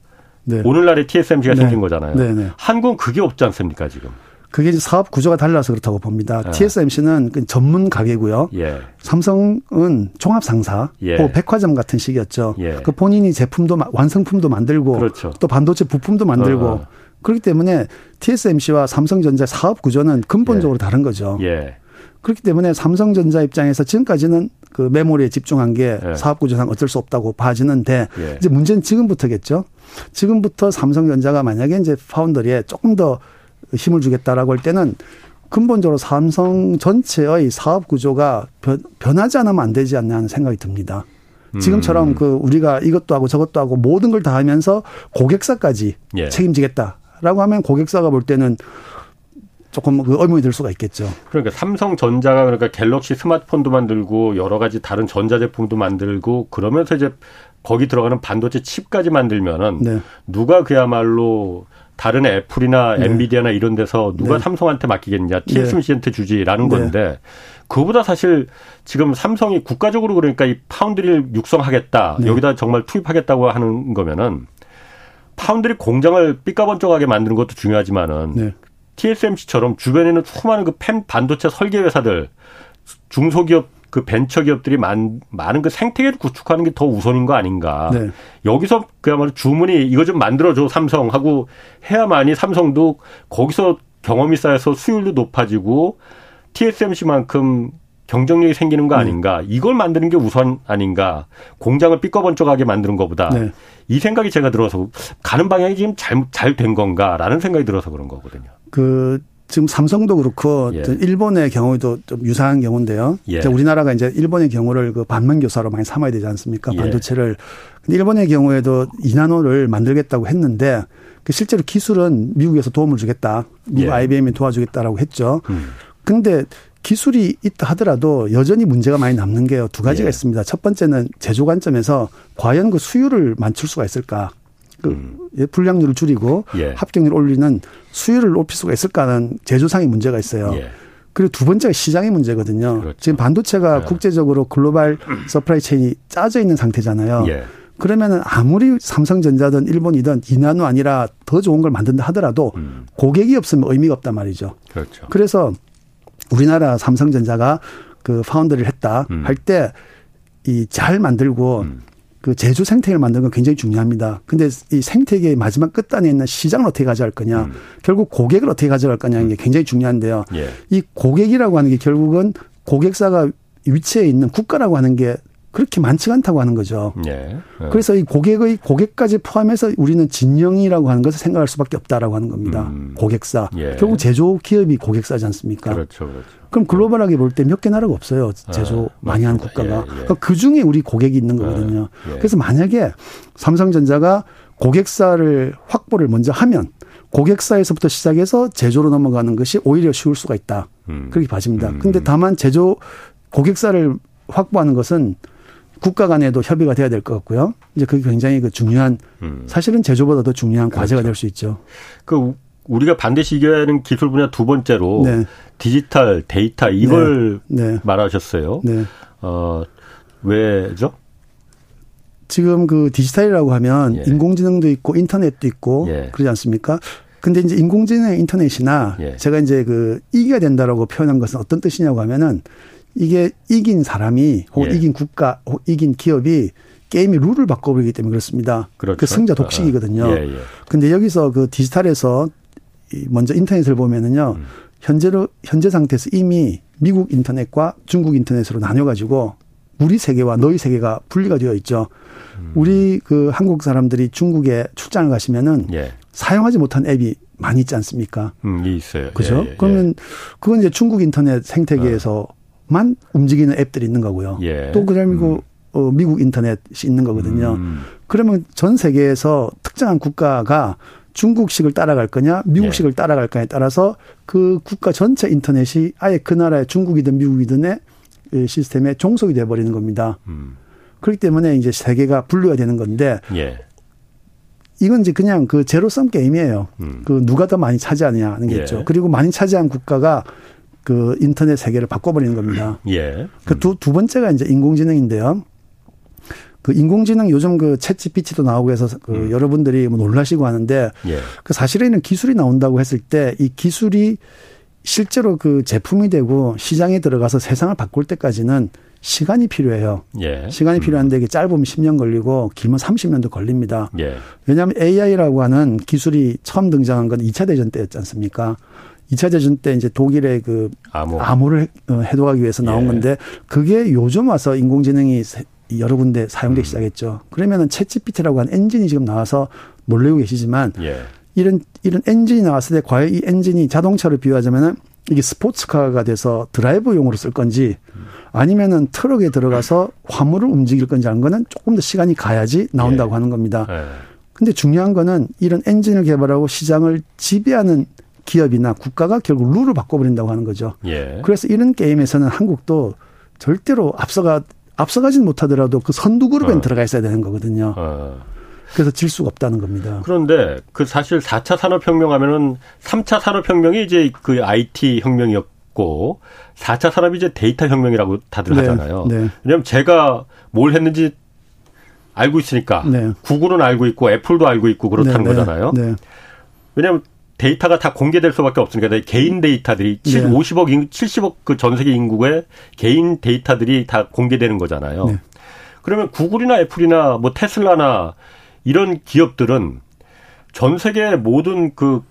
네. 오늘날의 TSMC가 네. 생긴 거잖아요. 한국은 그게 없지 않습니까 지금? 그게 이제 사업 구조가 달라서 그렇다고 봅니다. 아. TSMC는 그 전문 가게고요. 예. 삼성은 종합 상사, 예. 백화점 같은 식이었죠. 예. 그 본인이 제품도 완성품도 만들고 그렇죠. 또 반도체 부품도 만들고 어. 그렇기 때문에 TSMC와 삼성전자 사업 구조는 근본적으로 예. 다른 거죠. 예. 그렇기 때문에 삼성전자 입장에서 지금까지는 그 메모리에 집중한 게 예. 사업 구조상 어쩔 수 없다고 봐지는데 이제 문제는 지금부터겠죠. 지금부터 삼성전자가 만약에 이제 파운더리에 조금 더 힘을 주겠다라고 할 때는 근본적으로 삼성 전체의 사업 구조가 변, 하지 않으면 안 되지 않나 하는 생각이 듭니다. 지금처럼 음. 그 우리가 이것도 하고 저것도 하고 모든 걸 다 하면서 고객사까지 예. 책임지겠다라고 하면 고객사가 볼 때는 조금 그 의문이 들 수가 있겠죠. 그러니까 삼성전자가 그러니까 갤럭시 스마트폰도 만들고 여러 가지 다른 전자제품도 만들고 그러면서 이제 거기 들어가는 반도체 칩까지 만들면은 네. 누가 그야말로 다른 애플이나 네. 엔비디아나 이런 데서 누가 네. 삼성한테 맡기겠냐, TSMC한테 네. 주지라는 네. 건데 그거보다 사실 지금 삼성이 국가적으로 그러니까 이 파운드리를 육성하겠다, 네. 여기다 정말 투입하겠다고 하는 거면은 파운드리 공장을 삐까번쩍하게 만드는 것도 중요하지만은 TSMC처럼 주변에는 수많은 그 펜 반도체 설계 회사들 중소기업 그 벤처 기업들이 많, 많은 그 생태계를 구축하는 게 더 우선인 거 아닌가. 네. 여기서 그야말로 주문이 이거 좀 만들어줘 삼성 하고 해야만이 삼성도 거기서 경험이 쌓여서 수율도 높아지고 TSMC만큼 경쟁력이 생기는 거 네. 아닌가. 네. 이걸 만드는 게 우선 아닌가. 공장을 삐꺼번쩍하게 만드는 것보다. 네. 이 생각이 제가 들어서 가는 방향이 지금 잘, 잘 된 건가라는 생각이 들어서 그런 거거든요. 그 지금 삼성도 그렇고 예. 일본의 경우도 좀 유사한 경우인데요. 예. 우리나라가 이제 일본의 경우를 그 반면 교사로 많이 삼아야 되지 않습니까? 예. 반도체를. 근데 일본의 경우에도 이나노를 만들겠다고 했는데 그 실제로 기술은 미국에서 도움을 주겠다. 미국 예. IBM이 도와주겠다라고 했죠. 음. 근데 기술이 있다 하더라도 여전히 문제가 많이 남는 게요. 두 가지가 예. 있습니다. 첫 번째는 제조 관점에서 과연 그 수율을 맞출 수가 있을까? 그 음. 예, 불량률을 줄이고 예. 합격률을 올리는 수율을 높일 수가 있을까 하는 제조상의 문제가 있어요. 예. 그리고 두 번째가 시장의 문제거든요. 그렇죠. 지금 반도체가 예. 국제적으로 global supply chain이 짜져 있는 상태잖아요. 예. 그러면은 아무리 삼성전자든 일본이든 2나노 아니라 더 좋은 걸 만든다 하더라도 음. 고객이 없으면 의미가 없단 말이죠. 그렇죠. 그래서 우리나라 삼성전자가 그 파운드리를 했다 음. 할때 이 잘 만들고 음. 그 제조 생태계를 만드는 건 굉장히 중요합니다. 근데 이 생태계의 마지막 끝단에 있는 시장을 어떻게 가져갈 거냐, 음. 결국 고객을 어떻게 가져갈 거냐는 게 굉장히 중요한데요. 예. 이 고객이라고 하는 게 결국은 고객사가 위치해 있는 국가라고 하는 게 그렇게 많지가 않다고 하는 거죠. 예. 예. 그래서 이 고객의 고객까지 포함해서 우리는 진영이라고 하는 것을 생각할 수밖에 없다라고 하는 겁니다. 음. 고객사. 예. 결국 제조 기업이 고객사지 않습니까? 그렇죠, 그렇죠. 그럼 글로벌하게 볼 때 몇 개 나라가 없어요. 제조 아, 많이 하는 국가가. 예, 예. 그러니까 그 중에 우리 고객이 있는 거거든요. 예, 예. 그래서 만약에 삼성전자가 고객사를 확보를 먼저 하면 고객사에서부터 시작해서 제조로 넘어가는 것이 오히려 쉬울 수가 있다. 음. 그렇게 봐집니다. 음. 근데 다만 제조 고객사를 확보하는 것은 국가 간에도 협의가 돼야 될 것 같고요. 이제 그게 굉장히 그 중요한 음. 사실은 제조보다 더 중요한 그렇죠. 과제가 될 수 있죠. 그 우리가 반드시 이겨야 하는 기술 분야 두 번째로 네. 디지털 데이터 이걸 네. 네. 말하셨어요. 네. 어 왜죠? 지금 그 디지털이라고 하면 예. 인공지능도 있고 인터넷도 있고 예. 그러지 않습니까? 근데 이제 인공지능 인터넷이나 예. 제가 이제 그 이겨야 된다라고 표현한 것은 어떤 뜻이냐고 하면은 이게 이긴 사람이 혹 예. 이긴 국가 혹 이긴 기업이 게임의 룰을 바꿔버리기 때문에 그렇습니다. 그렇죠. 그 승자 독식이거든요. 예, 예. 근데 여기서 그 디지털에서 먼저 인터넷을 보면은요. 음. 현재로 현재 상태에서 이미 미국 인터넷과 중국 인터넷으로 나뉘어 가지고 우리 세계와 너희 세계가 분리가 되어 있죠. 음. 우리 그 한국 사람들이 중국에 출장을 가시면은 예. 사용하지 못한 앱이 많이 있지 않습니까? 음, 있어요. 그죠? 예, 예, 그러면 그건 이제 중국 인터넷 생태계에서 만 어. 움직이는 앱들이 있는 거고요. 예. 또 그다음에 음. 어, 미국 인터넷이 있는 거거든요. 음. 그러면 전 세계에서 특정한 국가가 중국식을 따라갈 거냐, 미국식을 예. 따라갈 거냐에 따라서 그 국가 전체 인터넷이 아예 그 나라의 중국이든 미국이든의 시스템에 종속이 돼 버리는 겁니다. 음. 그렇기 때문에 이제 세계가 분류가 되는 건데 예. 이건 이제 그냥 그 제로섬 게임이에요. 음. 그 누가 더 많이 차지하느냐 하는 게 예. 있죠. 그리고 많이 차지한 국가가 그 인터넷 세계를 바꿔버리는 겁니다. 예. 그두 두 번째가 이제 인공지능인데요. 그 인공지능 요즘 그 챗 GPT도 나오고 해서 그 음. 여러분들이 뭐 놀라시고 하는데 예. 그 사실에는 기술이 나온다고 했을 때 이 기술이 실제로 그 제품이 되고 시장에 들어가서 세상을 바꿀 때까지는 시간이 필요해요. 예. 시간이 음. 필요한데 이게 짧으면 10년 걸리고 길면 30년도 걸립니다. 예. 왜냐하면 AI라고 하는 기술이 처음 등장한 건 2차 대전 때였지 않습니까? 2차 대전 때 이제 독일의 그 암호. 암호를 어, 해독하기 위해서 나온 예. 건데 그게 요즘 와서 인공지능이 여러 군데 사용되기 음. 시작했죠. 그러면은 ChatGPT라고 하는 엔진이 지금 나와서 놀래고 계시지만 예. 이런 이런 엔진이 나왔을 때 과연 이 엔진이 자동차를 비유하자면은 이게 스포츠카가 돼서 드라이브용으로 쓸 건지 아니면은 트럭에 들어가서 화물을 움직일 건지 하는 거는 조금 더 시간이 가야지 나온다고 예. 하는 겁니다. 예. 근데 중요한 거는 이런 엔진을 개발하고 시장을 지배하는 기업이나 국가가 결국 룰을 바꿔버린다고 하는 거죠. 예. 그래서 이런 게임에서는 한국도 절대로 앞서가 앞서가진 못하더라도 그 선두 그룹엔 어. 들어가 있어야 되는 거거든요. 어. 그래서 질 수가 없다는 겁니다. 그런데 그 사실 4차 산업혁명 하면은 3차 산업혁명이 이제 그 IT 혁명이었고 4차 산업이 이제 데이터 혁명이라고 다들 네. 하잖아요. 네. 왜냐하면 제가 뭘 했는지 알고 있으니까 네. 구글은 알고 있고 애플도 알고 있고 그렇다는 네, 네. 거잖아요. 네. 왜냐하면 데이터가 다 공개될 수밖에 없으니까 개인 데이터들이 네. 50억 70억 그 전 세계 인구의 개인 데이터들이 다 공개되는 거잖아요. 네. 그러면 구글이나 애플이나 뭐 테슬라나 이런 기업들은 전 세계 모든 그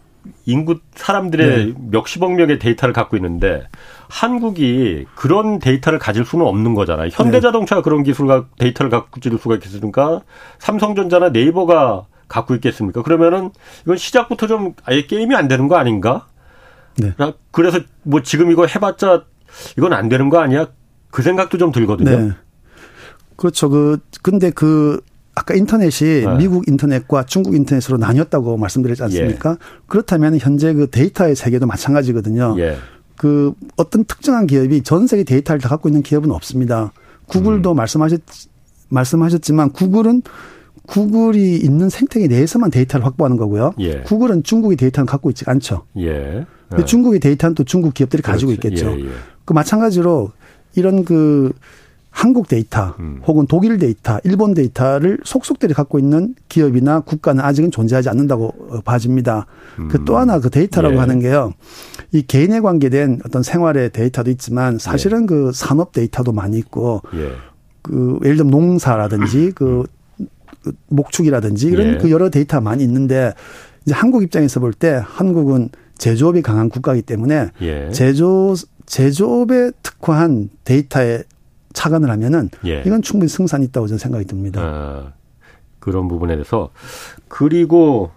인구 사람들의 네. 몇십억 명의 데이터를 갖고 있는데 한국이 그런 데이터를 가질 수는 없는 거잖아요. 현대자동차가 네. 그런 기술과 데이터를 갖고 질 수가 있겠습니까? 삼성전자나 네이버가 갖고 있겠습니까? 그러면은 이건 시작부터 좀 아예 게임이 안 되는 거 아닌가? 네. 그래서 뭐 지금 이거 해봤자 이건 안 되는 거 아니야? 그 생각도 좀 들거든요. 네. 그렇죠. 그 근데 그 아까 인터넷이 네. 미국 인터넷과 중국 인터넷으로 나뉘었다고 말씀드렸지 않습니까? 예. 그렇다면 현재 그 데이터의 세계도 마찬가지거든요. 예. 그 어떤 특정한 기업이 전 세계 데이터를 다 갖고 있는 기업은 없습니다. 구글도 음. 말씀하셨 말씀하셨지만 구글은 구글이 있는 생태계 내에서만 데이터를 확보하는 거고요. 예. 구글은 중국의 데이터는 갖고 있지 않죠. 예. 예. 중국의 데이터는 또 중국 기업들이 그렇지. 가지고 있겠죠. 예, 예. 그 마찬가지로 이런 그 한국 데이터 음. 혹은 독일 데이터, 일본 데이터를 속속들이 갖고 있는 기업이나 국가는 아직은 존재하지 않는다고 어, 봐집니다. 음. 그또 하나 그 데이터라고 예. 하는 게요. 이 개인에 관계된 어떤 생활의 데이터도 있지만 사실은 예. 그 산업 데이터도 많이 있고 예. 그 예를 들면 농사라든지 그 음. 목축이라든지 이런 예. 그 여러 데이터가 많이 있는데 이제 한국 입장에서 볼 때 한국은 제조업이 강한 국가이기 때문에 예. 제조 제조업에 특화한 데이터에 착안을 하면은 예. 이건 충분히 승산이 있다고 저는 생각이 듭니다. 아, 그런 부분에 대해서 그리고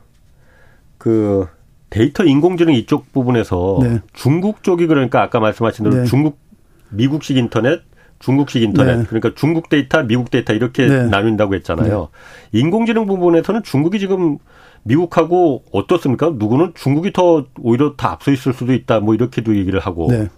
그 데이터 인공지능 이쪽 부분에서 네. 중국 쪽이 그러니까 아까 말씀하신 대로 네. 중국 미국식 인터넷 중국식 인터넷 네. 그러니까 중국 데이터, 미국 데이터 이렇게 네. 나뉜다고 했잖아요. 네. 인공지능 부분에서는 중국이 지금 미국하고 어떻습니까? 누구는 중국이 더 오히려 더 앞서 있을 수도 있다. 뭐 이렇게도 얘기를 하고. 네.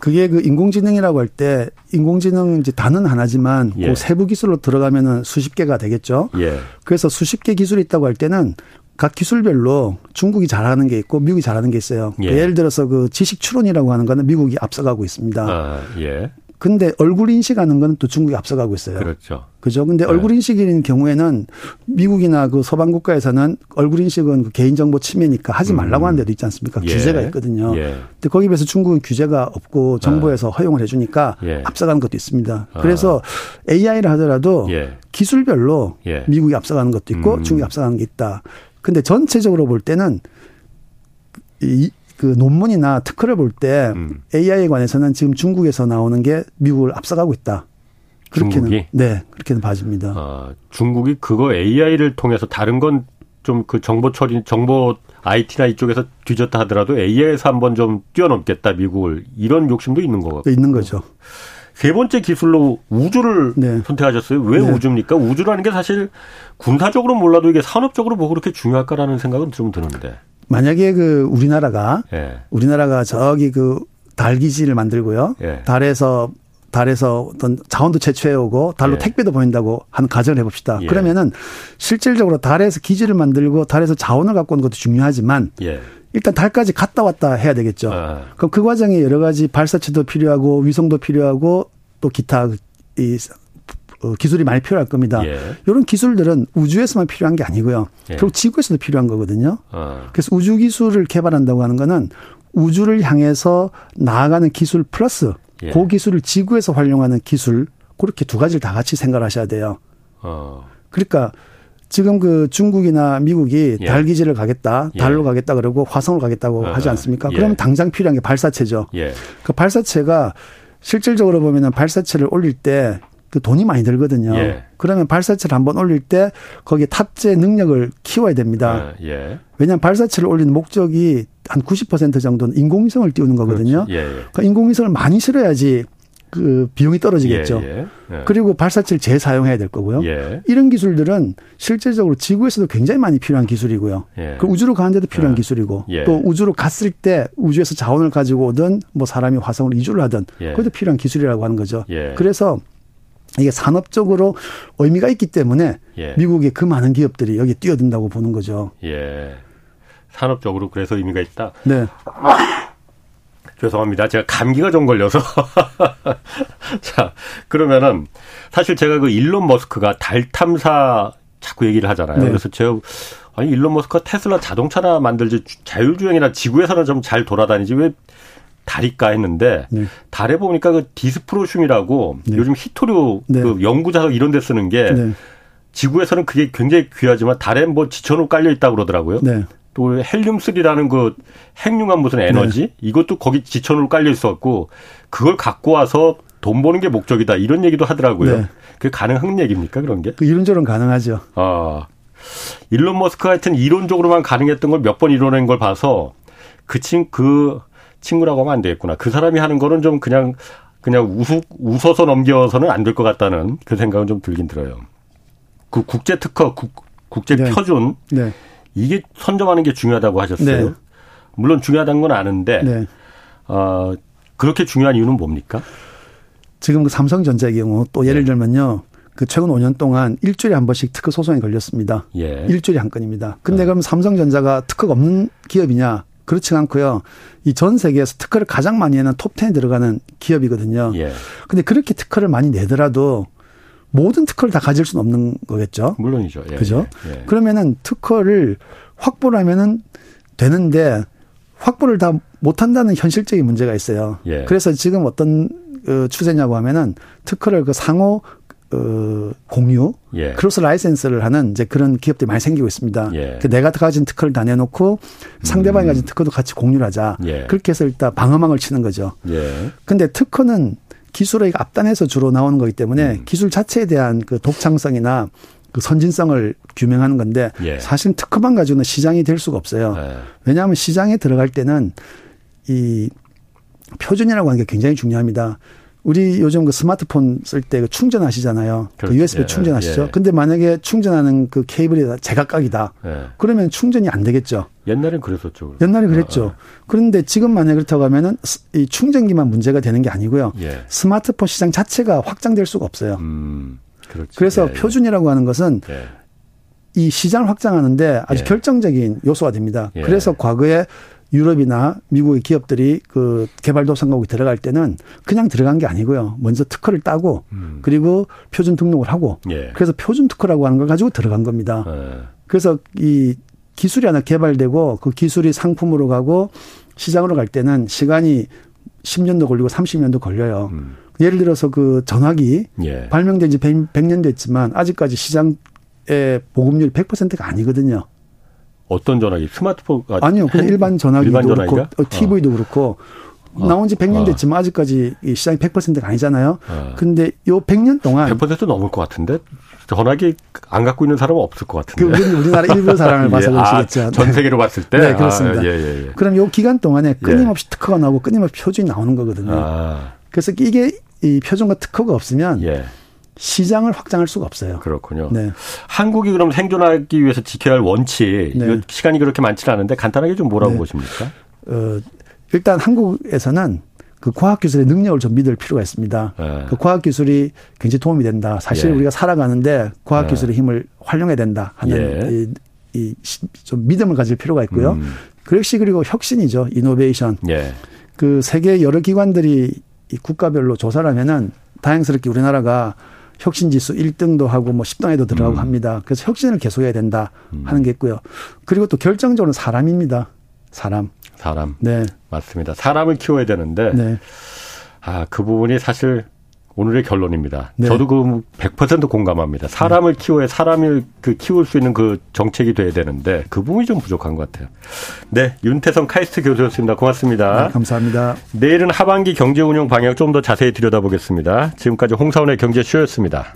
그게 그 인공지능이라고 할 때 인공지능 이제 단은 하나지만 예. 그 세부 기술로 들어가면은 수십 개가 되겠죠. 예. 그래서 수십 개 기술이 있다고 할 때는 각 기술별로 중국이 잘하는 게 있고 미국이 잘하는 게 있어요. 예. 를 들어서 그 지식 추론이라고 하는 거는 미국이 앞서가고 있습니다. 아, 예. 근데 얼굴 인식하는 건 또 중국이 앞서가고 있어요. 그렇죠. 그죠. 근데 네. 얼굴 인식인 경우에는 미국이나 그 서방 국가에서는 얼굴 인식은 그 개인정보 침해니까 하지 말라고 음. 하는 데도 있지 않습니까? 예. 규제가 있거든요. 예. 근데 거기에 비해서 중국은 규제가 없고 정부에서 아. 허용을 해주니까 예. 앞서가는 것도 있습니다. 아. 그래서 AI를 하더라도 예. 기술별로 예. 미국이 앞서가는 것도 있고 음. 중국이 앞서가는 게 있다. 근데 전체적으로 볼 때는 이 그 논문이나 특허를 볼때 음. AI에 관해서는 지금 중국에서 나오는 게 미국을 앞서가고 있다. 그렇게는 중국이? 네 그렇게는 봐집니다. 아, 중국이 그거 AI를 통해서 다른 건 좀 그 정보 처리 정보 IT나 이쪽에서 뒤졌다 하더라도 AI에서 한번 좀 뛰어넘겠다 미국을 이런 욕심도 있는 거 같고 있는 거죠. 세 번째 기술로 우주를 네. 선택하셨어요. 왜 네. 우주입니까? 우주라는 게 사실 군사적으로 몰라도 이게 산업적으로 뭐 그렇게 중요할까라는 생각은 좀 드는데. 만약에 그 우리나라가 예. 우리나라가 저기 그 달 기지를 만들고요. 예. 달에서 달에서 어떤 자원도 채취해 오고 달로 예. 택배도 보낸다고 하는 가정을 해봅시다. 예. 그러면은 실질적으로 달에서 기지를 만들고 달에서 자원을 갖고 오는 것도 중요하지만 예. 일단 달까지 갔다 왔다 해야 되겠죠. 아. 그럼 그 과정에 여러 가지 발사체도 필요하고 위성도 필요하고 또 기타 이 어, 기술이 많이 필요할 겁니다. 예. 이런 기술들은 우주에서만 필요한 게 아니고요. 예. 결국 지구에서도 필요한 거거든요. 아. 그래서 우주 기술을 개발한다고 하는 거는 우주를 향해서 나아가는 기술 플러스 예. 그 기술을 지구에서 활용하는 기술 그렇게 두 가지를 다 같이 생각하셔야 돼요. 어. 그러니까 지금 그 중국이나 미국이 예. 달 기지를 가겠다, 예. 달로 가겠다 그러고 화성을 가겠다고 어. 하지 않습니까? 예. 그러면 당장 필요한 게 발사체죠. 예. 그 발사체가 실질적으로 보면은 발사체를 올릴 때 그 돈이 많이 들거든요. 예. 그러면 발사체를 한번 올릴 때 거기에 탑재 능력을 키워야 됩니다. 아, 예. 왜냐하면 발사체를 올리는 목적이 한 90% 정도는 인공위성을 띄우는 거거든요. 그렇죠. 예, 예. 그러니까 인공위성을 많이 실어야지 그 비용이 떨어지겠죠. 예, 예. 예. 그리고 발사체를 재사용해야 될 거고요. 예. 이런 기술들은 실제적으로 지구에서도 굉장히 많이 필요한 기술이고요. 예. 그 우주로 가는데도 필요한 예. 기술이고 또 우주로 갔을 때 우주에서 자원을 가지고 오든 뭐 사람이 화성으로 이주를 하든 그것도 필요한 기술이라고 하는 거죠. 그래서 이게 산업적으로 의미가 있기 때문에 미국의 그 많은 기업들이 여기에 뛰어든다고 보는 거죠. 예. 산업적으로 그래서 의미가 있다. 네. 죄송합니다. 제가 감기가 좀 걸려서. 자, 그러면은 사실 제가 그 일론 머스크가 달 탐사 자꾸 얘기를 하잖아요. 네. 그래서 제가 아니 일론 머스크가 테슬라 자동차나 만들지 자율주행이나 지구에서는 좀 잘 돌아다니지 왜 달일까 했는데 네. 달에 보니까 그 디스프로슘이라고 네. 요즘 희토류 네. 그 영구자석 이런 데 쓰는 게 네. 지구에서는 그게 굉장히 귀하지만 달에 뭐 지천으로 깔려 있다고 그러더라고요. 네. 또 헬륨3라는 그 핵융합 무슨 에너지 네. 이것도 거기 지천으로 깔려 있었고 그걸 갖고 와서 돈 버는 게 목적이다 이런 얘기도 하더라고요. 네. 그게 가능한 얘기입니까 그런 게? 그 이론적으로는 가능하죠. 아 일론 머스크 하여튼 이론적으로만 가능했던 걸 몇 번 이뤄낸 걸 봐서 그친그 친구라고 하면 안 되겠구나. 그 사람이 하는 거는 좀 그냥 그냥 웃, 웃어서 넘겨서는 안 될 것 같다는 그 생각은 좀 들긴 들어요. 그 국제 특허, 국, 국제 네. 표준 네. 이게 선점하는 게 중요하다고 하셨어요. 네. 물론 중요하다는 건 아는데 네. 어, 그렇게 중요한 이유는 뭡니까? 지금 그 삼성전자의 경우 또 예를 네. 들면요. 그 최근 5년 동안 일주일에 한 번씩 특허 소송이 걸렸습니다. 예. 일주일에 한 건입니다. 근데 네. 그럼 삼성전자가 특허가 없는 기업이냐? 그렇지 않고요. 이 전 세계에서 특허를 가장 많이 내는 톱10에 들어가는 기업이거든요. 예. 근데 그렇게 특허를 많이 내더라도 모든 특허를 다 가질 수는 없는 거겠죠. 물론이죠. 예, 그죠? 예, 예. 그러면은 특허를 확보를 하면은 되는데 확보를 다 못한다는 현실적인 문제가 있어요. 예. 그래서 지금 어떤 그 추세냐고 하면은 특허를 그 상호 어, 공유, 예. cross license를 하는 이제 그런 기업들이 많이 생기고 있습니다. 예. 그 내가 가진 특허를 다 내놓고 상대방이 음. 가진 특허도 같이 공유를 하자. 예. 그렇게 해서 일단 방어망을 치는 거죠. 예. 근데 특허는 기술의 앞단에서 주로 나오는 거기 때문에 음. 기술 자체에 대한 그 독창성이나 그 선진성을 규명하는 건데 예. 사실 특허만 가지고는 시장이 될 수가 없어요. 예. 왜냐하면 시장에 들어갈 때는 이 표준이라고 하는 게 굉장히 중요합니다. 우리 요즘 그 스마트폰 쓸 때 그 충전하시잖아요. 그 그렇죠. 그 USB 예. 충전하시죠. 예. 근데 만약에 충전하는 그 케이블이 제각각이다. 예. 그러면 충전이 안 되겠죠. 옛날엔 그랬었죠. 옛날에 그랬죠. 아, 아. 그런데 지금 만약 에 그렇다고 하면은 이 충전기만 문제가 되는 게 아니고요. 예. 스마트폰 시장 자체가 확장될 수가 없어요. 음, 그렇죠. 그래서 예, 예. 표준이라고 하는 것은 이 시장을 확장하는데 아주 결정적인 요소가 됩니다. 그래서 과거에 유럽이나 미국의 기업들이 그 개발도상국에 들어갈 때는 그냥 들어간 게 아니고요. 먼저 특허를 따고 음. 그리고 표준 등록을 하고 예. 그래서 표준 특허라고 하는 걸 가지고 들어간 겁니다. 예. 그래서 이 기술이 하나 개발되고 그 기술이 상품으로 가고 시장으로 갈 때는 시간이 10년도 걸리고 30년도 걸려요. 음. 예를 들어서 그 전화기 예. 발명된 지 100, 100년 됐지만 아직까지 시장의 보급률이 100%가 아니거든요. 어떤 전화기? 스마트폰가 아니요. 그냥 일반 전화기도 일반 그렇고 어, TV도 어. 그렇고 어. 나온 지 100년 어. 됐지만 아직까지 이 시장이 100%가 아니잖아요. 어. 근데 요 100년 동안 100% 넘을 것 같은데 전화기 안 갖고 있는 사람은 없을 것 같은데. 그 우리나라 일부 사람을 예. 봐서 그러시겠죠. 아, 전 세계로 봤을 때. 네, 그렇습니다. 아, 예, 예, 예. 그럼 요 기간 동안에 예. 끊임없이 특허가 나오고 끊임없이 표준이 나오는 거거든요. 아. 그래서 이게 이 표준과 특허가 없으면 예. 시장을 확장할 수가 없어요. 그렇군요. 네. 한국이 그럼 생존하기 위해서 지켜야 할 원칙, 네. 시간이 그렇게 많지는 않은데 간단하게 좀 뭐라고 네. 보십니까? 어, 일단 한국에서는 그 과학기술의 능력을 좀 믿을 필요가 있습니다. 네. 그 과학기술이 굉장히 도움이 된다. 사실 예. 우리가 살아가는데 과학기술의 네. 힘을 활용해야 된다 하는 예. 이, 좀 믿음을 가질 필요가 있고요. 음. 그것이 그리고 혁신이죠. 이노베이션. 예. 그 세계 여러 기관들이 이 국가별로 조사를 하면은 다행스럽게 우리나라가 혁신 지수 1등도 하고 뭐 10등에도 들어가고 음. 합니다. 그래서 혁신을 계속해야 된다 음. 하는 게 있고요. 그리고 또 결정적으로 사람입니다. 사람. 사람. 네. 맞습니다. 사람을 키워야 되는데 네. 아, 그 부분이 사실 오늘의 결론입니다. 네. 저도 그 100% 공감합니다. 사람을 키워야 사람을 그 키울 수 있는 그 정책이 돼야 되는데 그 부분이 좀 부족한 것 같아요. 네, 윤태성 카이스트 교수였습니다. 고맙습니다. 네, 감사합니다. 내일은 하반기 경제 운영 방향 좀 더 자세히 들여다보겠습니다. 지금까지 홍사원의 경제쇼였습니다.